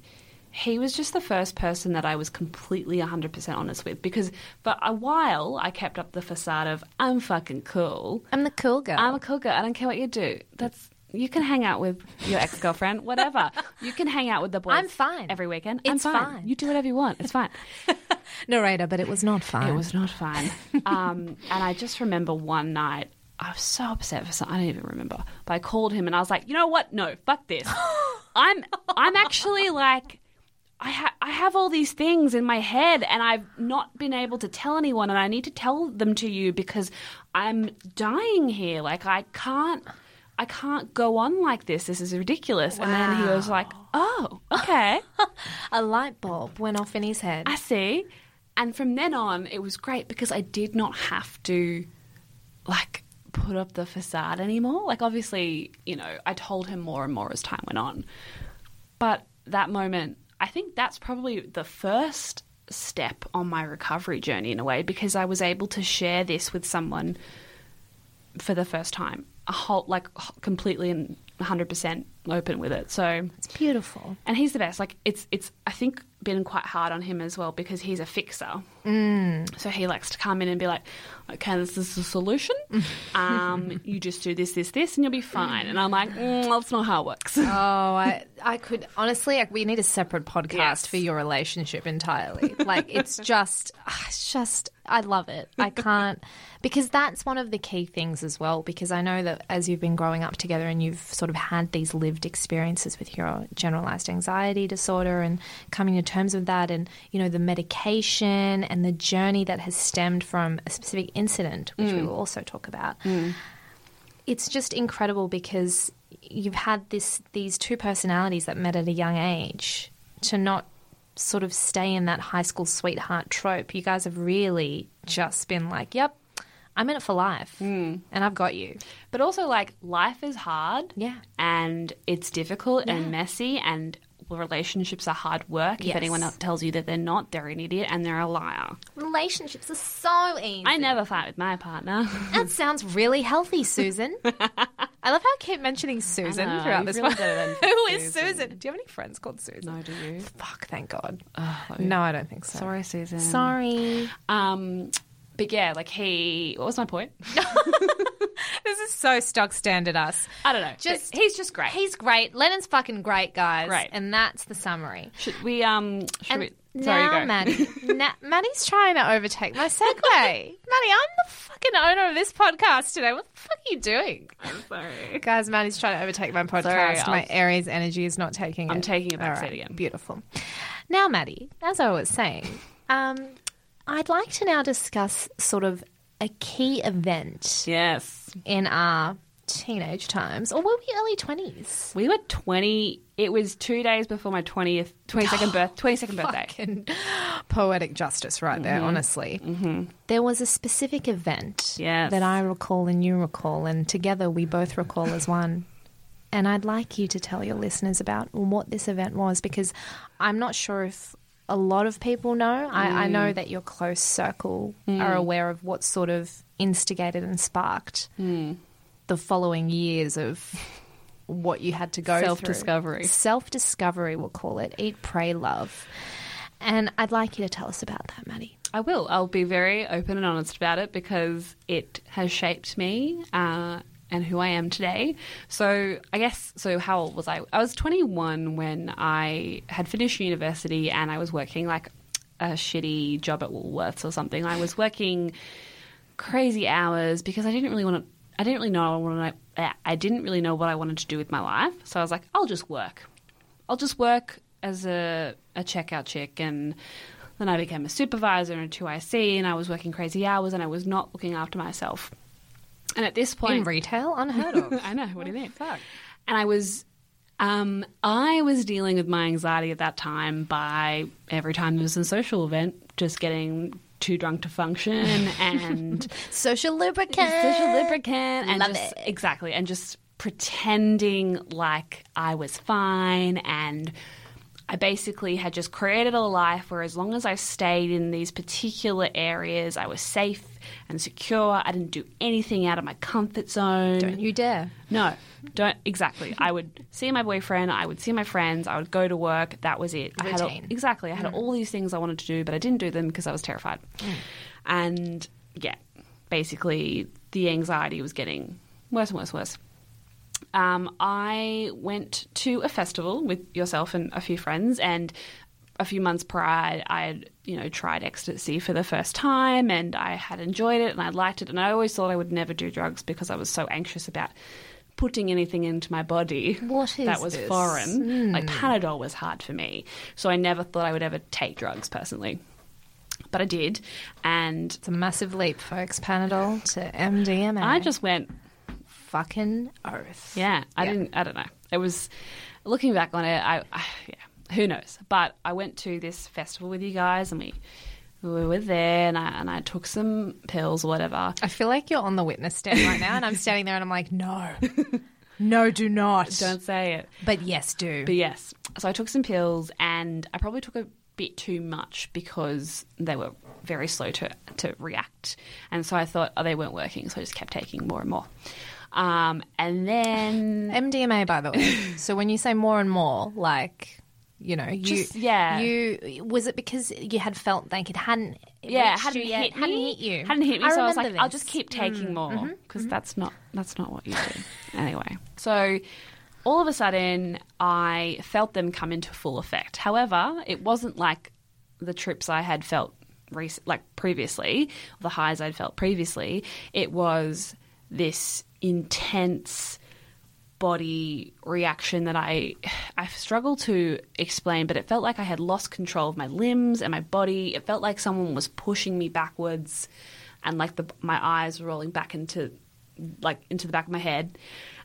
He was just the first person that I was completely 100% honest with because for a while I kept up the facade of I'm fucking cool. I'm the cool girl. I'm a cool girl. I don't care what you do. That's you can hang out with your ex girlfriend, whatever. you can hang out with the boys. I'm fine. every weekend. It's I'm fine. fine. You do whatever you want. It's fine. narrator, but it was not fine. it was not fine. um, and I just remember one night. I was so upset for something. I don't even remember. But I called him and I was like, you know what? No, fuck this. I'm I'm actually like I ha- I have all these things in my head and I've not been able to tell anyone and I need to tell them to you because I'm dying here. Like I can't I can't go on like this. This is ridiculous. And then he was like, "Oh, okay. A light bulb went off in his head. I see." And from then on, it was great because I did not have to like put up the facade anymore. Like obviously, you know, I told him more and more as time went on. But that moment, I think that's probably the first step on my recovery journey in a way because I was able to share this with someone for the first time. A whole like completely and 100% open with it. So it's beautiful. and he's the best. Like it's it's I think been quite hard on him as well because he's a fixer. Mm. So he likes to come in and be like, "Okay, this is the solution. Um, you just do this, this, this, and you'll be fine." And I'm like, mm, "That's not how it works." Oh, I, I could honestly, like, we need a separate podcast Yes. for your relationship entirely. Like, it's just, ah, it's just, I love it. I can't, because that's one of the key things as well. Because I know that as you've been growing up together and you've sort of had these lived experiences with your generalized anxiety disorder and coming to terms with that, and, you know, the medication and the journey that has stemmed from a specific incident, which we mm. will also talk about mm. it's just incredible because you've had this these two personalities that met at a young age to not sort of stay in that high school sweetheart trope. You guys have really just been like, "Yep, I'm in it for life, mm. and I've got you." But also, like, life is hard. Yeah. And it's difficult and messy, and relationships are hard work. If anyone else tells you that they're not, they're an idiot and they're a liar. Relationships are so easy. I never fight with my partner. That sounds really healthy, Susan. I love how I keep mentioning Susan know, throughout this really one. Who is Susan. Susan? Do you have any friends called Susan? no, do you? Fuck, thank God. Oh, No, I don't think so. Sorry, Susan. Sorry. Um, but yeah, like he. What was my point? This is so stock standard us. I don't know. Just- he's just great. He's great. Lennon's fucking great, guys. Great. And that's the summary. Should we? Um. Should And we? Sorry, now. Maddie, na- Maddie's trying to overtake my segue. Maddie, I'm the fucking owner of this podcast today. What the fuck are you doing? I'm sorry. Guys, Maddie's trying to overtake my podcast. Sorry, my Aries energy is not taking it. I'm taking it back seat again. Beautiful. Now, Maddie, as I was saying, um, I'd like to now discuss sort of a key event Yes, in our teenage times, or were we early 20s? we were 20. It was two days before my 20th, 22nd birth, 22nd birthday. Fucking poetic justice right there, mm-hmm. honestly. Mm-hmm. There was a specific event Yes. that I recall and you recall, and together we both recall as one. And I'd like you to tell your listeners about what this event was because I'm not sure if a lot of people know. I, I know mm. that your close circle mm. are aware of what sort of instigated and sparked mm. the following years of what you had to go through. Self-discovery. Self discovery, we'll call it. Eat, pray, love. And I'd like you to tell us about that, Maddie. I will. I'll be very open and honest about it because it has shaped me uh, and who I am today. So, I guess, so how old was I? I was 21 when I had finished university and I was working like a shitty job at Woolworths or something. I was working crazy hours because I didn't really want to. I didn't really know what I, wanted- I didn't really know what I wanted to do with my life. So I was like, I'll just work. I'll just work as a, a checkout chick and then I became a supervisor in a 2IC and I was working crazy hours and I was not looking after myself. And at this point In retail, unheard of. I know, what do you think? Fuck. And I was um, I was dealing with my anxiety at that time by every time there was a social event, just getting too drunk to function and Social lubricant. social lubricant and Love just it. exactly and just pretending like I was fine and I basically had just created a life where as long as I stayed in these particular areas, I was safe and secure. I didn't do anything out of my comfort zone. Don't you dare. No, don't exactly. I would see my boyfriend, I would see my friends, I would go to work. That was it. I had exactly. I had all these things I wanted to do, but I didn't do them because I was terrified. And yeah, basically the anxiety was getting worse and worse and worse. Um, I went to a festival with yourself and a few friends, and a few months prior, I had you know tried ecstasy for the first time, and I had enjoyed it and I liked it, and I always thought I would never do drugs because I was so anxious about putting anything into my body What is that was this? foreign. Hmm. Like Panadol was hard for me, so I never thought I would ever take drugs personally, but I did, and It's a massive leap, folks. Panadol to MDMA. I just went fucking oath. Yeah, I Yeah. didn't. I don't know. It was looking back on it. I, I yeah, who knows? But I went to this festival with you guys, and we we were there, and I and I took some pills or whatever. I feel like you're on the witness stand right now, and I'm standing there and I'm like, no, no, do not. Don't say it. But yes, do. But yes, so I took some pills, and I probably took a bit too much because they were very slow to to react, and so I thought oh, they weren't working, so I just kept taking more and more. Um, and then MDMA, by the way. so when you say more and more, like, you know, you, Just- yeah. you was it because you had felt like it hadn't, yeah, it hadn't you hit hadn't me. hit you, Hadn't hit me. so I was like, remember I'll just keep taking more Mm-hmm. because that's not that's not what you do. anyway, so all of a sudden, I felt them come into full effect. However, it wasn't like the trips I had felt rec- like previously, the highs I'd felt previously. It was this intense body reaction that I I struggle to explain, but it felt like I had lost control of my limbs and my body. It felt like someone was pushing me backwards, and like the my eyes were rolling back into like into the back of my head.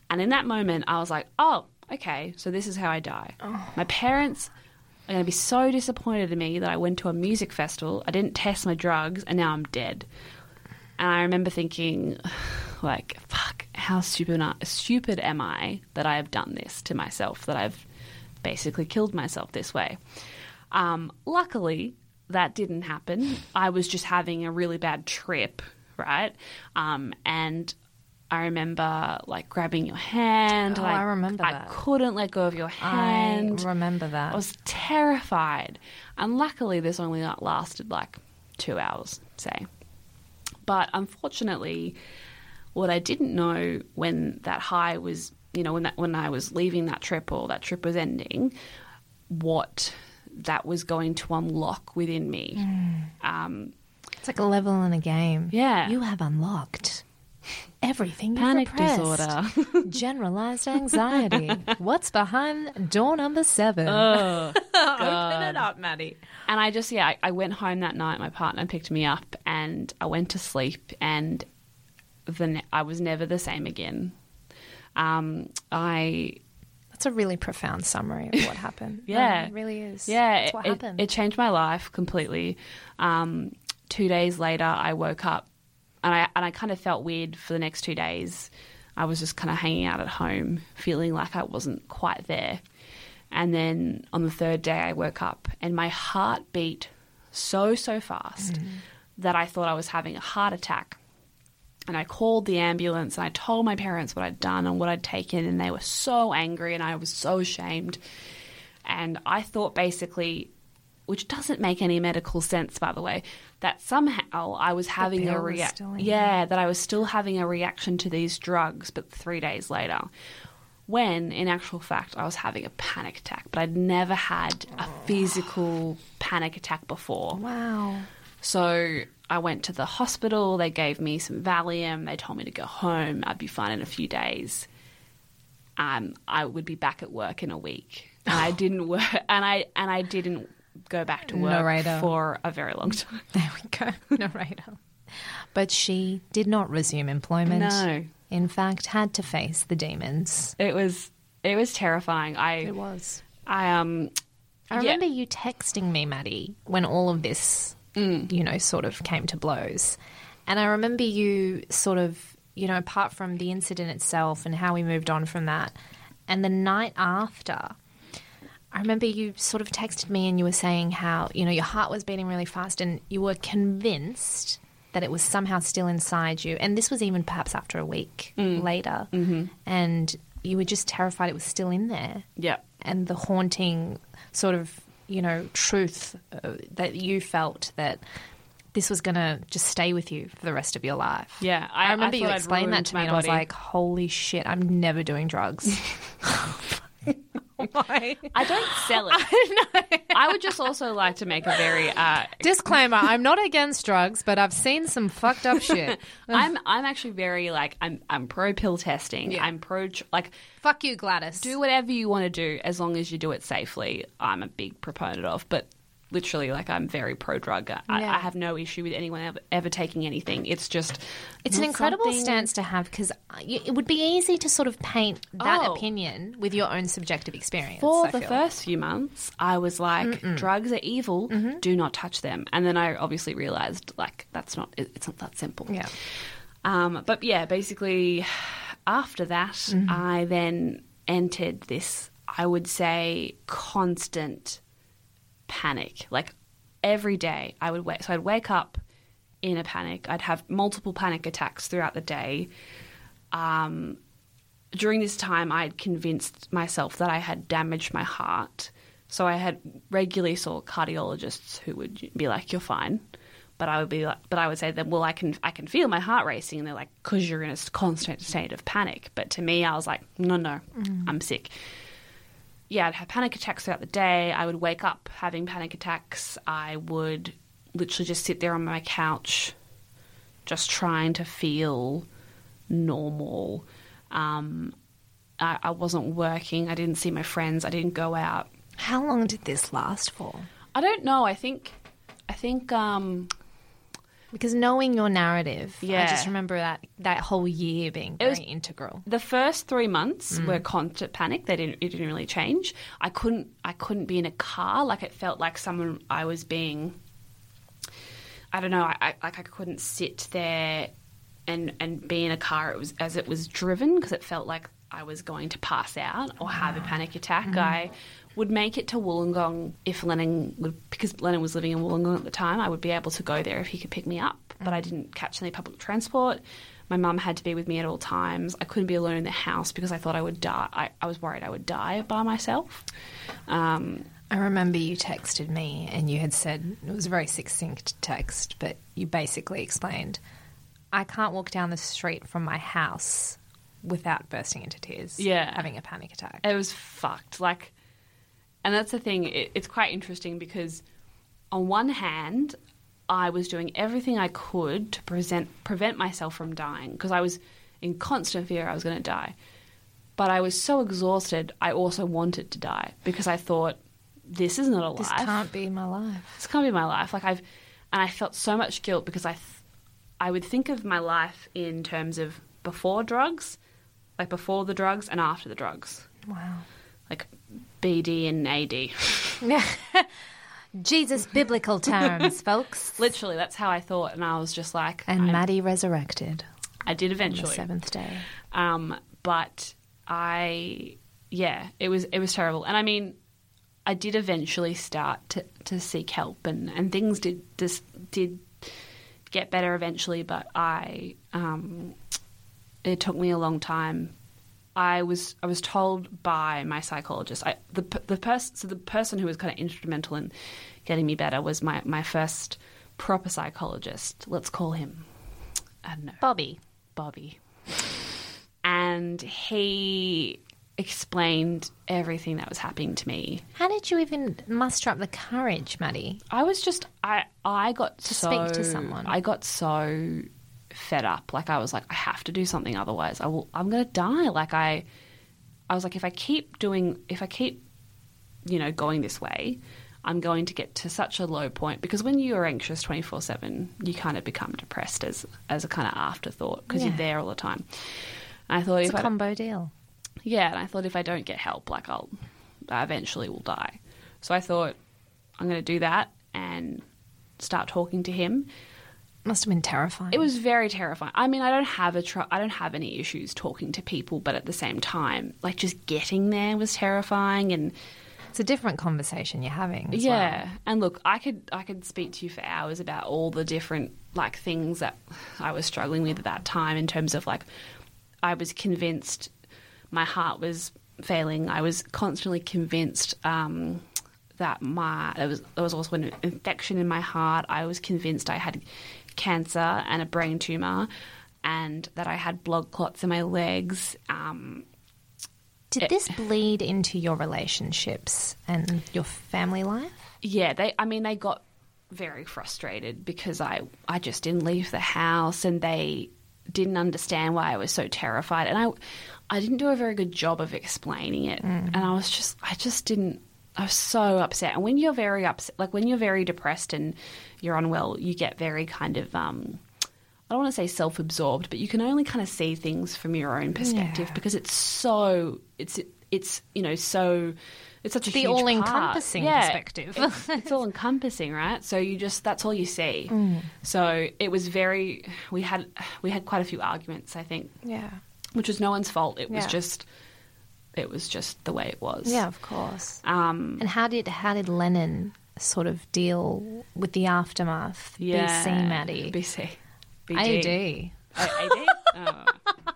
And in that moment, I was like, "Oh, okay, so this is how I die." Oh. My parents are going to be so disappointed in me that I went to a music festival, I didn't test my drugs, and now I'm dead. And I remember thinking, like, fuck, how stupid, stupid am I that I have done this to myself, that I've basically killed myself this way. Um, luckily, that didn't happen. I was just having a really bad trip, right? Um, and I remember like grabbing your hand. Oh, like, I remember that. I that. couldn't let go of your hand. I remember that. I was terrified. And luckily, this only lasted like two hours, say. But unfortunately, what I didn't know when that high was, you know, when that when I was leaving that trip or that trip was ending, what that was going to unlock within me. Um, It's like a level in a game. Yeah. You have unlocked everything panic repressed. disorder. Generalized anxiety. What's behind door number seven? oh, Open it up, Maddie. And I just, yeah, I, I went home that night. My partner picked me up, and I went to sleep, and the I was never the same again. Um, I That's a really profound summary of what happened. Yeah. No, it really is. yeah, That's what it, happened. It, changed my life completely. Um, two days later, I woke up, and I and I kind of felt weird for the next two days. I was just kind of hanging out at home, feeling like I wasn't quite there. And then on the third day, I woke up, and my heart beat so so fast mm. that I thought I was having a heart attack. And I called the ambulance and I told my parents what I'd done and what I'd taken, and they were so angry and I was so ashamed. And I thought basically, which doesn't make any medical sense, by the way, that somehow I was having a reaction. Yeah, that I was still having a reaction to these drugs, but three days later. When, in actual fact, I was having a panic attack, but I'd never had a physical panic attack before. wow. So I went to the hospital. They gave me some Valium. They told me to go home. I'd be fine in a few days. Um, I would be back at work in a week, and I didn't work. And I and I didn't go back to work Narrator. for a very long time. There we go. Narrator. But she did not resume employment. No. In fact, had to face the demons. It was it was terrifying. I It was. I um I Yeah. remember you texting me, Maddie, when all of this, Mm. you know, sort of came to blows. And I remember you sort of, you know, apart from the incident itself and how we moved on from that, and the night after, I remember you sort of texted me and you were saying how, you know, your heart was beating really fast and you were convinced that it was somehow still inside you. And this was even perhaps after a week later. Mm-hmm. And you were just terrified it was still in there. Yeah. And the haunting sort of, you know, truth uh, that you felt that this was going to just stay with you for the rest of your life. Yeah, I, I- remember I you explained that to me, and I was like, "Holy shit! I'm never doing drugs." Why? I don't sell it. I would just also like to make a very. Uh, Disclaimer: I'm not against drugs, but I've seen some fucked up shit. I'm I'm actually very like I'm I'm pro pill testing. Yeah. I'm pro like Fuck you, Gladys. do whatever you want to do as long as you do it safely. I'm a big proponent of, but literally like I'm very pro drug. I, Yeah. I have no issue with anyone ever, ever taking anything. It's just It's an incredible something- stance to have because it would be easy to sort of paint that Oh. opinion with your own subjective experience. For I the feel. first few months, I was like, drugs are evil. Mm-hmm. Do not touch them. And then I obviously realized like that's not it's not that simple. Yeah. Um, but yeah, basically, after that, Mm-hmm. I then entered this, I would say, constant panic. Like every day, I would wake. So I'd wake up in a panic. I'd have multiple panic attacks throughout the day. Um, during this time, I had convinced myself that I had damaged my heart. So I had regularly saw cardiologists who would be like, "You're fine," but I would be like, but I would say then, "Well, I can I can feel my heart racing," and they're like, "Cause you're in a constant state of panic." But to me, I was like, "No, no, I'm sick." Yeah, I'd have panic attacks throughout the day. I would wake up having panic attacks. I would literally just sit there on my couch, just trying to feel normal. Um, I, I wasn't working. I didn't see my friends. I didn't go out. How long did this last for? I don't know. I think, I think, um, Because knowing your narrative, yeah. I just remember that that whole year being very was- integral. the first three months mm. were constant panic. They didn't. It didn't really change. I couldn't. I couldn't be in a car. Like it felt like someone. I was being. I don't know. I, I like I couldn't sit there, and and be in a car. It was as it was driven because it felt like I was going to pass out or have a panic attack. I would make it to Wollongong if Lennon would because Lennon was living in Wollongong at the time. I would be able to go there if he could pick me up, but I didn't catch any public transport. My mum had to be with me at all times. I couldn't be alone in the house because I thought I would die. I, I was worried I would die by myself. Um, I remember you texted me and you had said it was a very succinct text, but you basically explained, I can't walk down the street from my house without bursting into tears. Yeah. Having a panic attack. it was fucked. Like, and that's the thing. It, it's quite interesting because, on one hand, I was doing everything I could to present, prevent myself from dying because I was in constant fear I was going to die. But I was so exhausted, I also wanted to die because I thought, this is not a This life. This can't be my life. this can't be my life. Like I've, and I felt so much guilt because I, th- I would think of my life in terms of before drugs, like before the drugs and after the drugs, Wow. like BD and AD. Jesus biblical terms, folks. Literally, that's how I thought, and I was just like, And I, Maddie resurrected I did on the eventually. seventh day. Um, but I, yeah, it was it was terrible, and I mean, I did eventually start to, to seek help, and, and things did just did get better eventually, but I, um, it took me a long time. I was I was told by my psychologist, I, the the person so the person who was kind of instrumental in getting me better was my my first proper psychologist. Let's call him, I don't know, Bobby. Bobby. And he explained everything that was happening to me. How did you even muster up the courage, Maddie? I was just I I got To so speak to someone. I got so fed up. Like I was like I have to do something otherwise I will I'm going to die. Like I I was like if I keep doing if I keep you know going this way, I'm going to get to such a low point because when you're anxious 24/7, you kind of become depressed as as a kind of afterthought because Yeah. you're there all the time. And I thought It's a I combo deal. Yeah, and I thought if I don't get help, like I'll, I eventually will die. So I thought I'm going to do that and start talking to him. Must have been terrifying. It was very terrifying. I mean, I don't have a tr- I don't have any issues talking to people, but at the same time, like just getting there was terrifying, and It's a different conversation you're having. as yeah, well. and look, I could I could speak to you for hours about all the different like things that I was struggling with at that time in terms of like I was convinced my heart was failing. I was constantly convinced um, that my there was there was also an infection in my heart. I was convinced I had cancer and a brain tumor, and that I had blood clots in my legs. Um, Did this bleed into your relationships and your family life? yeah, they. I mean, they got very frustrated because I I just didn't leave the house, and they didn't understand why I was so terrified, and I I didn't do a very good job of explaining it, and I was just I just didn't. I was so upset, and when you're very upset, like when you're very depressed and you're unwell, you get very kind of um. I don't want to say self-absorbed, but you can only kind of see things from your own perspective Yeah. because it's so it's it's you know so it's such a The all-encompassing Yeah, perspective. it's, it's all encompassing, right? So you just that's all you see. Mm. So it was very we had we had quite a few arguments, I think, Yeah. which was no one's fault. It was just it was just the way it was. Yeah, of course. Um And how did how did Lennon sort of deal with the aftermath? yeah. BC Maddie. BC. AD. Oh, AD?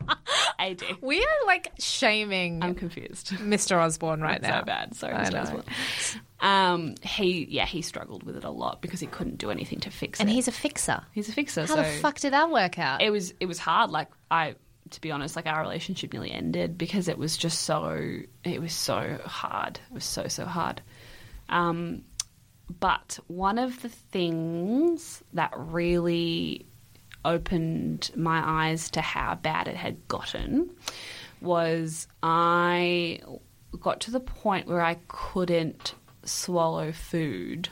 Oh. AD. We are like shaming I'm confused. Mr. Osborne right now. so bad. Sorry, I Mr. know. Osborne. Um, he yeah he struggled with it a lot because he couldn't do anything to fix And it. And he's a fixer. he's a fixer. How so the fuck did that work out? it was it was hard. Like I, to be honest, like our relationship nearly ended because it was just so it was so hard. It was so so hard. Um, but one of the things that really opened my eyes to how bad it had gotten was I got to the point where I couldn't swallow food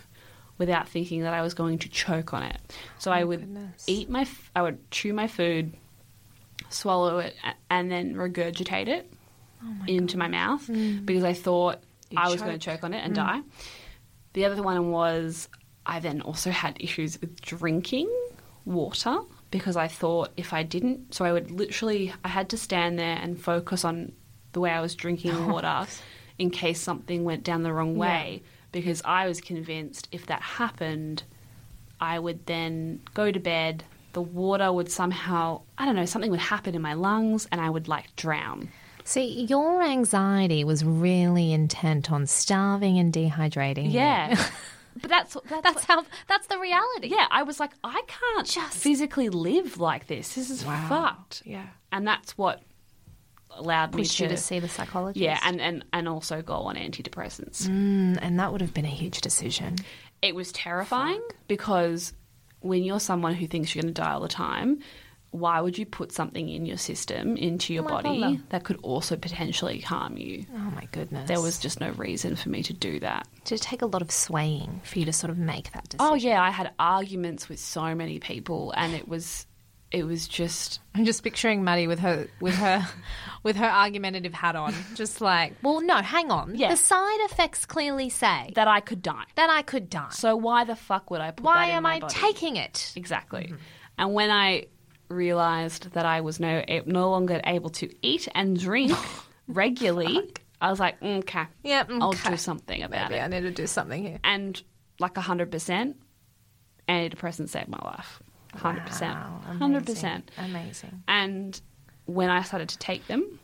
without thinking that I was going to choke on it. So I oh, would goodness. eat my, I would chew my food, swallow it, and then regurgitate it oh into my mouth mm. because I thought You'd I was going to choke. choke on it and mm. die. The other one was I then also had issues with drinking water because I thought if I didn't, so I would literally, I had to stand there and focus on the way I was drinking water in case something went down the wrong way because I was convinced if that happened, I would then go to bed. The water would somehow, I don't know, something would happen in my lungs and I would like drown. See, your anxiety was really intent on starving and dehydrating. you. Yeah. but that's, that's, That's how that's the reality. yeah, I was like, I can't Just- physically live like this. This is fucked. Yeah. And that's what allowed me to, you to see the psychologist. yeah, and, and, and also go on antidepressants. Mm, and that would have been a huge decision. It was terrifying because when you're someone who thinks you're going to die all the time, why would you put something in your system, into your my body, that could also potentially harm you? Oh my goodness. There was just no reason for me to do that. Did it take a lot of swaying for you to sort of make that oh, decision? Oh yeah, I had arguments with so many people, and it was, it was just I'm just picturing Maddie with her with her with her argumentative hat on, just like, well, no, hang on. Yeah. The side effects clearly say that I could die. that I could die. So why the fuck would I put Why that in am I body? taking it? exactly? Mm-hmm. And when I realized that I was no no longer able to eat and drink regularly, I was like, "Mm, okay, Yeah, I'll do something about Maybe it. I need to do something here. And like hundred percent, antidepressants saved my life. Hundred percent, Wow, hundred percent. amazing. Amazing. And when I started to take them,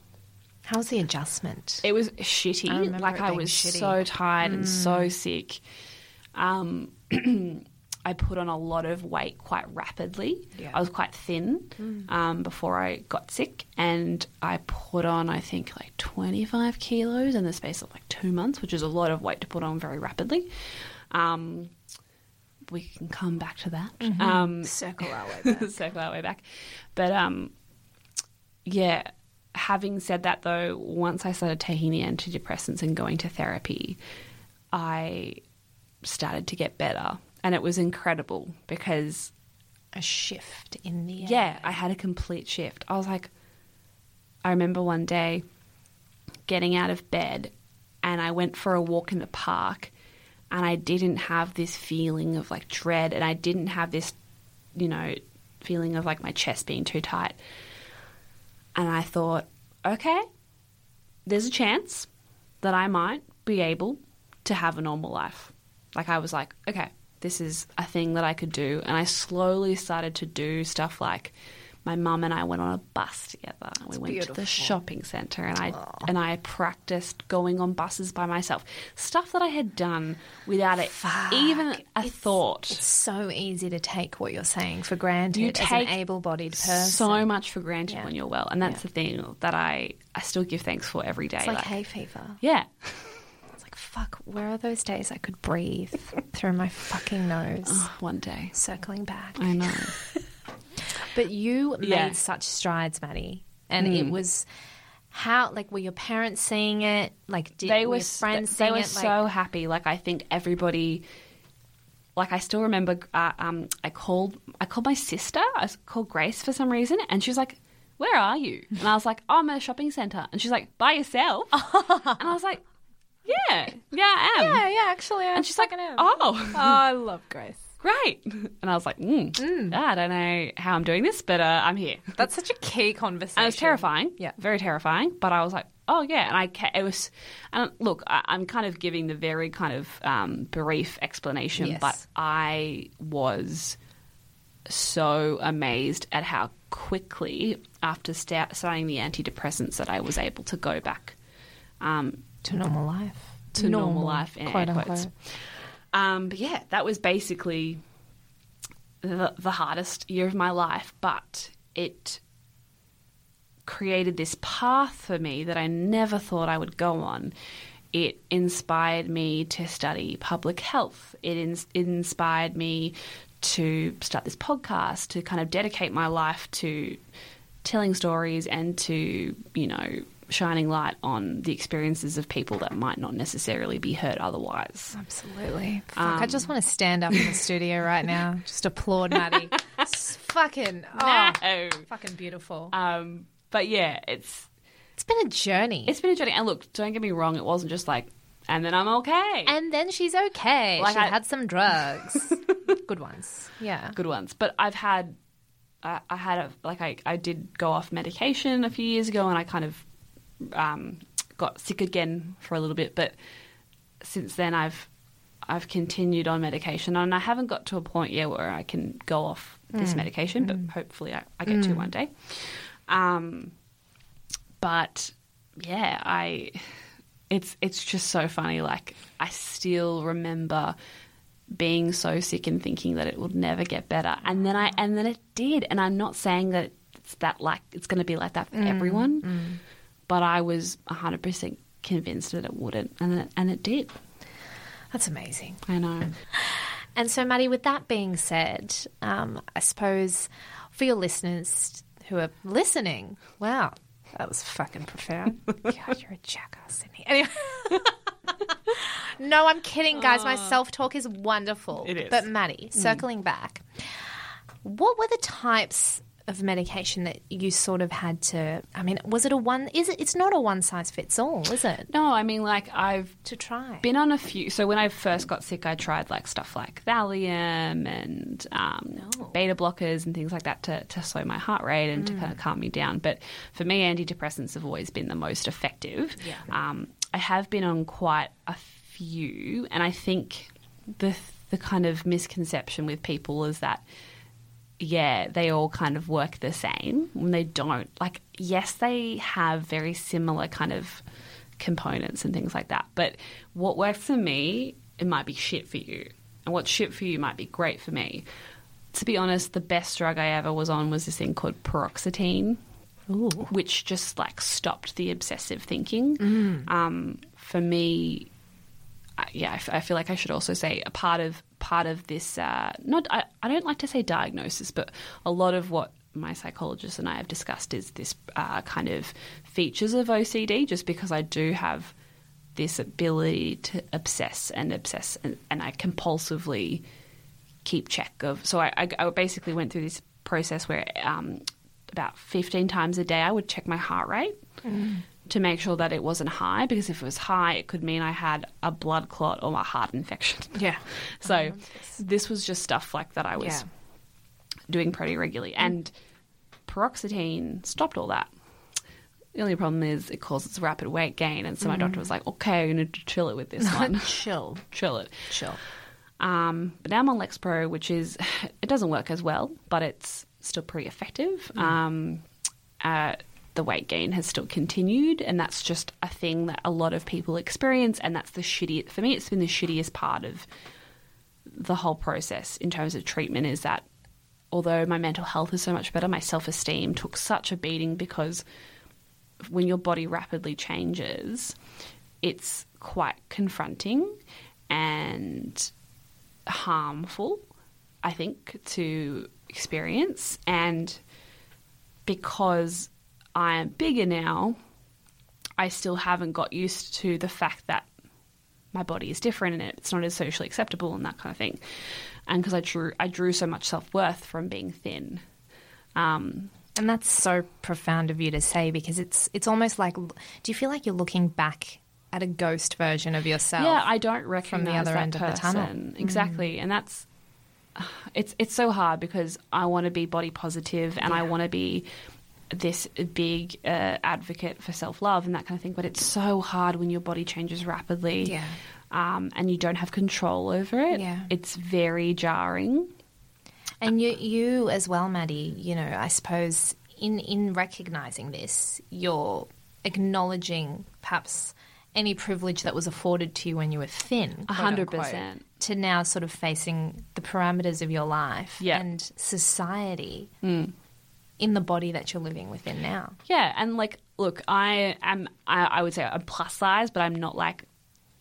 How was the adjustment? It was shitty. remember Like I was shitty. Mm. so tired and so sick. Um, I put on a lot of weight quite rapidly. Yeah. Mm. I was quite thin um, before I got sick, and I put on I think like twenty five kilos in the space of like two months, which is a lot of weight to put on very rapidly. Um, we can come back to that. Mm-hmm. Um, Circle our way back. circle our way back. But um, yeah, having said that though, once I started taking the antidepressants and going to therapy, I started to get better. And it was incredible because, a shift in the air. yeah, I had a complete shift. I was like, I remember one day getting out of bed and I went for a walk in the park and I didn't have this feeling of like dread and I didn't have this, you know, feeling of like my chest being too tight. And I thought, okay, there's a chance that I might be able to have a normal life. Like I was like, okay, this is a thing that I could do, and I slowly started to do stuff like my mum and I went on a bus together. we went to the shopping centre, and I and I practiced going on buses by myself. Stuff that I had done without it even a thought. It's so easy to take what you're saying for granted You as take an able-bodied person. so much for granted Yeah. when you're well, and that's Yeah. the thing that I I still give thanks for every day. it's like hay fever. yeah, It's like fuck. Where are those days I could breathe through my fucking nose, one day circling back? I know. But you Yeah. made such strides, Maddie, and it was how like were your parents seeing it? Like did they were were your friends they seeing were it? so like, happy. Like I think everybody. Like I still remember, uh, um, I called I called my sister. I called Grace for some reason, and she was like, "Where are you?" And I was like, oh, "I'm at a shopping centre. and she's like, "By yourself?" and I was like, "Yeah, yeah, I am." yeah, yeah. Actually, I And she's like, am. "Oh, oh, I love Grace. great!" And I was like, mm, "I don't know how I'm doing this, but uh, I'm here." That's such a key conversation. And it was terrifying. Yeah. Very terrifying. But I was like, oh, yeah. And I, ca- it was, and look, I, I'm kind of giving the very kind of um, brief explanation, Yes. but I was so amazed at how quickly, after sta- starting the antidepressants, that I was able to go back um, to normal life. to normal, life, in quote air quotes. unquote. Um, but yeah, that was basically the, the hardest year of my life, but it created this path for me that I never thought I would go on. It inspired me to study public health. It, ins- it inspired me to start this podcast, to kind of dedicate my life to telling stories and to, you know, shining light on the experiences of people that might not necessarily be heard otherwise. Absolutely. Fuck, I just want to stand up in the studio right now. Just applaud Maddie. It's fucking, oh, No. fucking beautiful. Um, but yeah, it's It's been a journey. it's been a journey. And look, don't get me wrong, it wasn't just like, and then I'm okay. and then she's okay. Like she I- had some drugs. Good ones. Yeah. good ones. But I've had, I, I had a like I I did go off medication a few years ago, and I kind of um, got sick again for a little bit. But since then, I've I've continued on medication, and I haven't got to a point yet where I can go off this mm. medication. But mm. hopefully, I, I get to mm. one day. Um, but yeah, I it's it's just so funny. Like I still remember being so sick and thinking that it would never get better, and then I and then it did. And I'm not saying that it's that like it's going to be like that for everyone, but I was 100 percent convinced that it wouldn't, and it, and it did. That's amazing. I know. And so, Maddie, with that being said, um, I suppose for your listeners who are listening, wow, that was fucking profound. God, you're a jackass, Sydney. Anyway. no, I'm kidding, guys. My self talk is wonderful. It is. But, Maddie, circling back, what were the types of medication that you sort of had to? I mean, was it a one? Is it? It's not a one size fits all, is it? No, I mean like I've To try. been on a few. So when I first got sick, I tried like stuff like Valium and um, beta blockers and things like that to, to slow my heart rate and to kind of calm me down. But for me, antidepressants have always been the most effective. Yeah. Um, I have been on quite a few, and I think the the kind of misconception with people is that yeah, they all kind of work the same when they don't. Like, yes, they have very similar kind of components and things like that. But what works for me, it might be shit for you. And what's shit for you might be great for me. To be honest, the best drug I ever was on was this thing called paroxetine, which just like stopped the obsessive thinking. Um, for me, I- yeah, I f- I feel like I should also say a part of part of this. Uh, not, I, I don't like to say diagnosis, but a lot of what my psychologist and I have discussed is this uh, kind of features of OCD. Just because I do have this ability to obsess and obsess, and, and I compulsively keep check of. So I, I, I basically went through this process where um, about 15 times a day I would check my heart rate to make sure that it wasn't high because if it was high, it could mean I had a blood clot or a heart infection. Yeah. So this was just stuff like that I was Yeah. doing pretty regularly. And paroxetine stopped all that. The only problem is it causes rapid weight gain, and so my doctor was like, "Okay, I'm going to chill it with this one, Chill. chill it." Chill. Um, but now I'm on Lexapro, which is it doesn't work as well, but it's still pretty effective. Um, uh, the weight gain has still continued, and that's just a thing that a lot of people experience, and that's the shitty. For me, it's been the shittiest part of the whole process in terms of treatment. Is that although my mental health is so much better, my self esteem took such a beating because when your body rapidly changes, it's quite confronting and harmful, I think, to experience. And because I am bigger now, I still haven't got used to the fact that my body is different and it's not as socially acceptable and that kind of thing. And because I drew, I drew so much self worth from being thin. Um, And that's so profound of you to say because it's it's almost like do you feel like you're looking back at a ghost version of yourself? Yeah, I don't recognize from the other that end of the tunnel. person. Exactly, and that's it's it's so hard because I want to be body positive and I want to be this big uh, advocate for self love and that kind of thing. But it's so hard when your body changes rapidly, Yeah. um, and you don't have control over it. Yeah. it's very jarring. And you, you as well, Maddie. You know, I suppose in in recognizing this, you're acknowledging perhaps any privilege that was afforded to you when you were thin, A hundred percent. to now sort of facing the parameters of your life Yeah. and society in the body that you're living within now. Yeah, and like, look, I am. I, I would say I'm plus size, but I'm not like,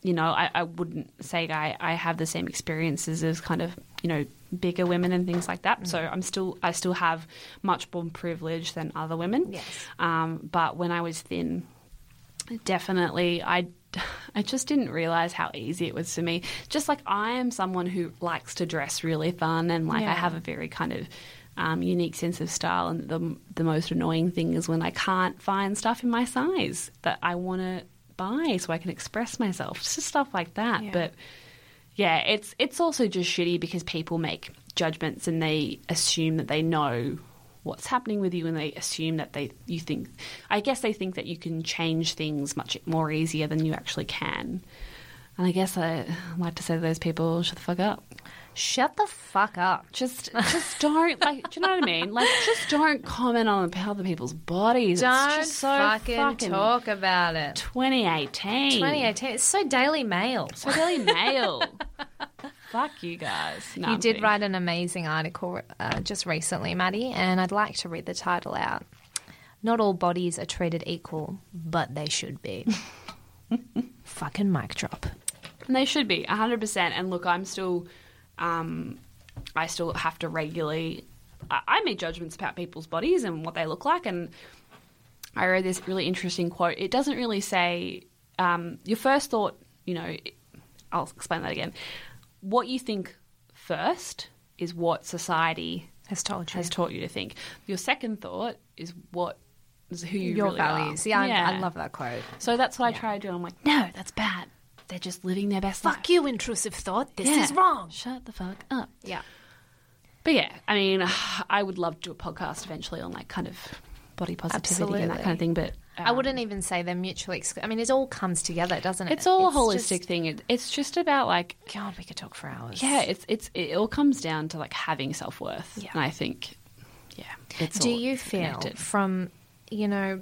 you know, I, I wouldn't say I, I have the same experiences as kind of you know bigger women and things like that. So I'm still I still have much more privilege than other women. Yes. Um, but when I was thin, definitely I. I just didn't realize how easy it was for me. Just like I am someone who likes to dress really fun and like I have a very kind of um, unique sense of style. And the the most annoying thing is when I can't find stuff in my size that I want to buy so I can express myself. It's just stuff like that. Yeah. But yeah, it's it's also just shitty because people make judgments and they assume that they know what's happening with you and they assume that they you think I guess they think that you can change things much more easier than you actually can. And I guess I like to say to those people, shut the fuck up. Shut the fuck up. Just just don't like do you know what I mean? Like just don't comment on other people's bodies. Don't it's just so fucking, fucking talk about it. 2018. 2018. It's so Daily Mail. So Daily Mail. Fuck you guys. No, you I'm did kidding. write an amazing article uh, just recently, Maddie, and I'd like to read the title out. Not all bodies are treated equal, but they should be. Fucking mic drop. And they should be 100%. And look, I'm still, um, I still have to regularly, I, I make judgments about people's bodies and what they look like. And I read this really interesting quote. It doesn't really say, um, your first thought, you know, I'll explain that again. What you think first is what society Has told you. has taught you to think. Your second thought is what is who you Your really are. values. Yeah, I, I love that quote. So that's what I try to do. I'm like, no, that's bad. They're just living their best life. Fuck you, intrusive thought. This Yeah. is wrong. Shut the fuck up. Yeah. But yeah, I mean, I would love to do a podcast eventually on like kind of body positivity and that kind of thing. But I um, wouldn't even say they're mutually exclusive. I mean, it all comes together, doesn't it? It's all a holistic just- thing. It, it's just about like, God, we could talk for hours. yeah, it's it's it all comes down to like having self worth. Yeah. And I think, yeah, it's Do all you feel connected. from, you know,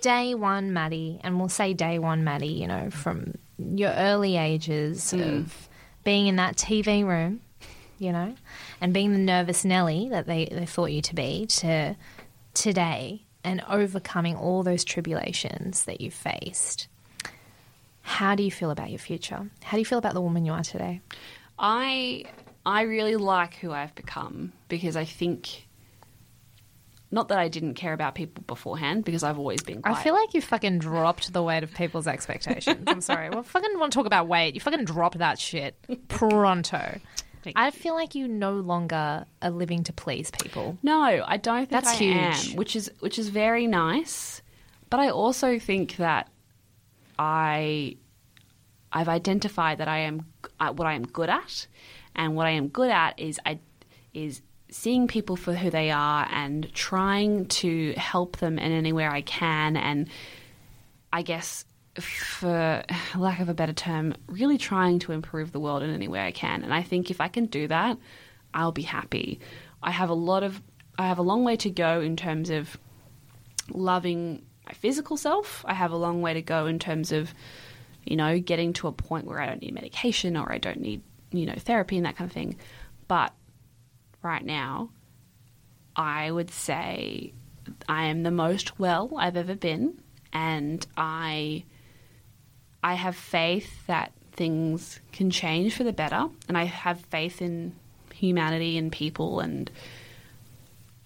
day one, Maddie, and we'll say day one, Maddie, you know, from your early ages hmm. of being in that TV room, you know, and being the nervous Nelly that they, they thought you to be, to today and overcoming all those tribulations that you faced? How do you feel about your future? How do you feel about the woman you are today? I I really like who I've become because I think not that I didn't care about people beforehand because I've always been quite I feel like you fucking dropped the weight of people's expectations. I'm sorry. Well, fucking want to talk about weight. You fucking dropped that shit pronto. I feel like you no longer are living to please people. No, I don't think That's I huge. am, which is which is very nice. But I also think that I I've identified that I am uh, what I am good at, and what I am good at is I is seeing people for who they are and trying to help them in any way I can and I guess for lack of a better term, really trying to improve the world in any way I can. And I think if I can do that, I'll be happy. I have a lot of I have a long way to go in terms of loving my physical self. I have a long way to go in terms of you know, getting to a point where I don't need medication or I don't need, you know, therapy and that kind of thing. But right now, I would say I am the most well I've ever been, and I I have faith that things can change for the better, and I have faith in humanity and people and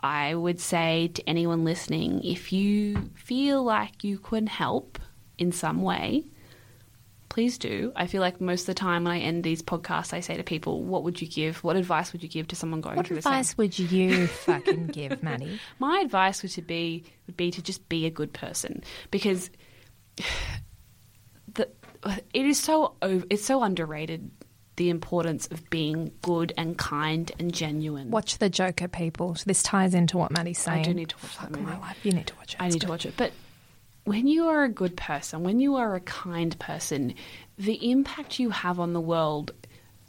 I would say to anyone listening if you feel like you could help in some way, please do. I feel like most of the time when I end these podcasts, I say to people, "What would you give? What advice would you give to someone going What through advice same?" would you fucking give, Maddie? My advice would to be would be to just be a good person because the it is so over, it's so underrated the importance of being good and kind and genuine. Watch the Joker, people. This ties into what Maddie's saying. I do need to watch Fuck that my life. You need to watch it. I It's need to watch it. But when you are a good person, when you are a kind person, the impact you have on the world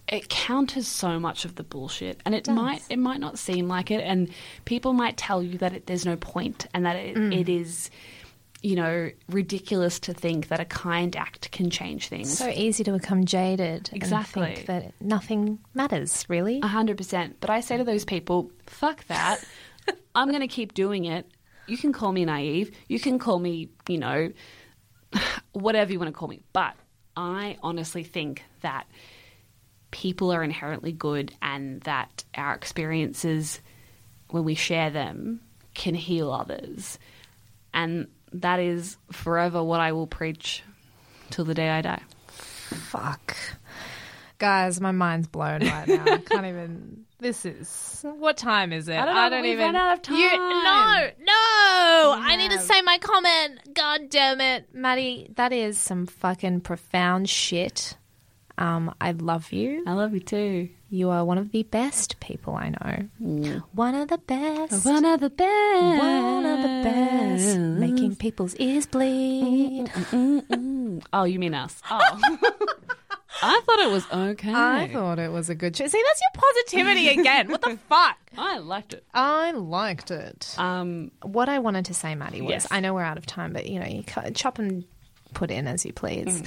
it counters so much of the bullshit and it does. might it might not seem like it and people might tell you that it, there's no point and that it, Mm. it is you know ridiculous to think that a kind act can change things So easy to become jaded Exactly. and think that nothing matters, really. A hundred percent. But I say to those people, fuck that. I'm going to keep doing it. You can call me naive. You can call me, you know, whatever you want to call me. But I honestly think that people are inherently good and that our experiences, when we share them, can heal others. And that is forever what I will preach till the day I die. Fuck. Guys, my mind's blown right now. I can't even. This is. What time is it? I don't know, but we've run out of You, time. no, no! I need to say my comment. God damn it. Maddie, that is some fucking profound shit. Um, I love you. I love you too. You are one of the best people I know. Mm. One of the best. One of the best. One of the best. Making people's ears bleed. Mm, mm, oh, you mean us? Oh. I thought it was okay. I thought it was a good choice. See, that's your positivity again. What the fuck? I liked it. I liked it. Um, What I wanted to say, Maddie, was Yes. I know we're out of time, but you know, you chop and put in as you please.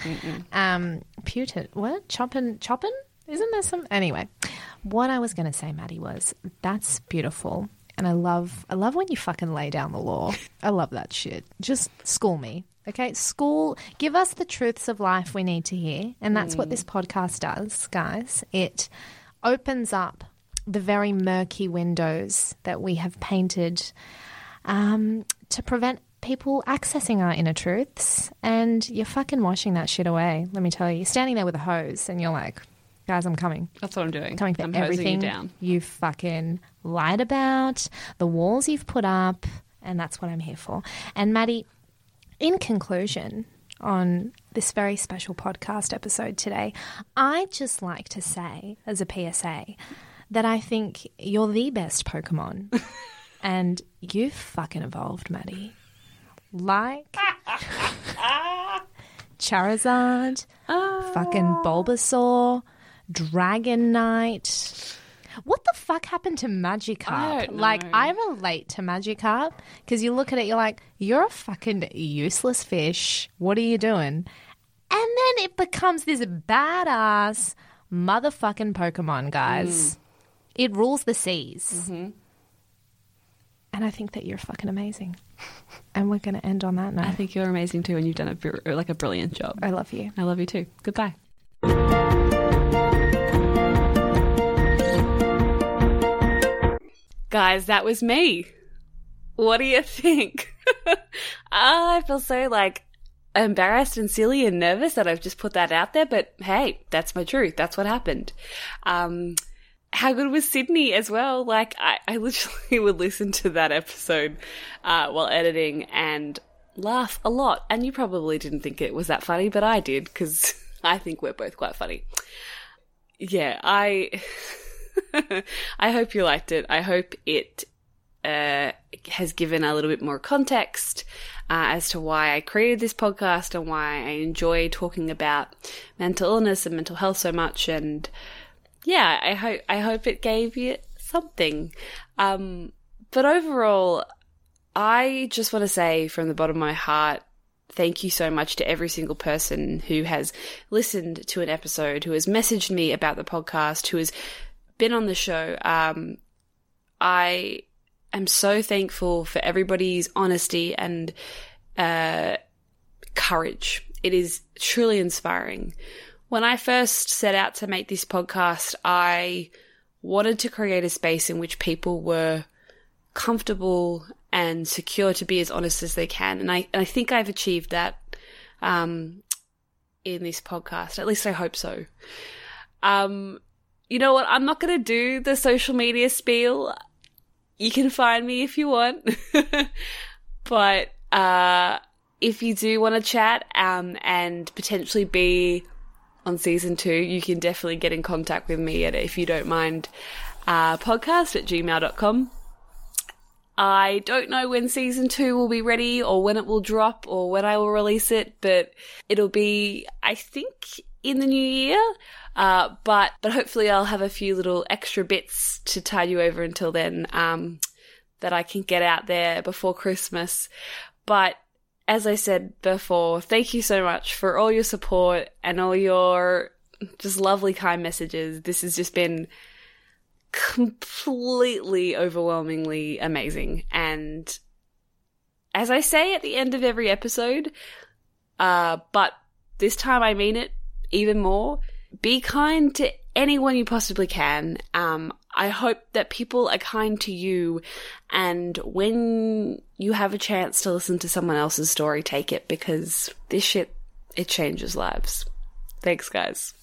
Um, putin, what? Chop and choppin'? Isn't there some? Anyway, what I was going to say, Maddie, was that's beautiful. And I love, I love when you fucking lay down the law. I love that shit. Just school me, okay? School, give us the truths of life we need to hear, and that's what this podcast does, guys. It opens up the very murky windows that we have painted um, to prevent people accessing our inner truths. And you're fucking washing that shit away. Let me tell you, you're standing there with a hose, and you're like, "Guys, I'm coming, that's what I'm doing. coming for I'm everything you down. you've fucking lied about, the walls you've put up, and that's what I'm here for." And Maddie, in conclusion. On this very special podcast episode today, I'd just like to say, as a PSA, that I think you're the best Pokemon. and you've fucking evolved, Maddie. Like Charizard, fucking ah. Bulbasaur, Dragonite. What the fuck happened to Magikarp? Like. I relate to Magikarp because you look at it, you're like, you're a fucking useless fish. What are you doing? And then it becomes this badass motherfucking Pokemon, guys. Mm. It rules the seas. Mm-hmm. And I think that you're fucking amazing. And we're going to end on that note. I think you're amazing too, and you've done a br- like a brilliant job. I love you. I love you too. Goodbye. Guys, that was me. What do you think? I feel so like embarrassed and silly and nervous that I've just put that out there, but hey, that's my truth. That's what happened. Um, how good was Sydney as well? Like, I, I literally would listen to that episode uh, while editing and laugh a lot. And you probably didn't think it was that funny, but I did because I think we're both quite funny. Yeah, I. I hope you liked it. I hope it uh, has given a little bit more context uh, as to why I created this podcast and why I enjoy talking about mental illness and mental health so much. And yeah, I hope I hope it gave you something. Um, but overall, I just want to say from the bottom of my heart, thank you so much to every single person who has listened to an episode, who has messaged me about the podcast, who has been on the show. Um, I am so thankful for everybody's honesty and uh, courage. It is truly inspiring. When I first set out to make this podcast, I wanted to create a space in which people were comfortable and secure to be as honest as they can. And I, and I think I've achieved that um, in this podcast. At least I hope so. Um, you know what? I'm not going to do the social media spiel. You can find me if you want. but uh, if you do want to chat um, and potentially be on season two, you can definitely get in contact with me at if you don't mind uh, podcast at gmail.com. I don't know when season two will be ready or when it will drop or when I will release it, but it'll be, I think, in the new year. Uh, but but hopefully I'll have a few little extra bits to tide you over until then um, that I can get out there before Christmas. But as I said before, thank you so much for all your support and all your just lovely, kind messages. This has just been completely overwhelmingly amazing. And as I say at the end of every episode, uh, but this time I mean it even more be kind to anyone you possibly can. Um, I hope that people are kind to you, and when you have a chance to listen to someone else's story, take it because this shit it changes lives. Thanks, guys.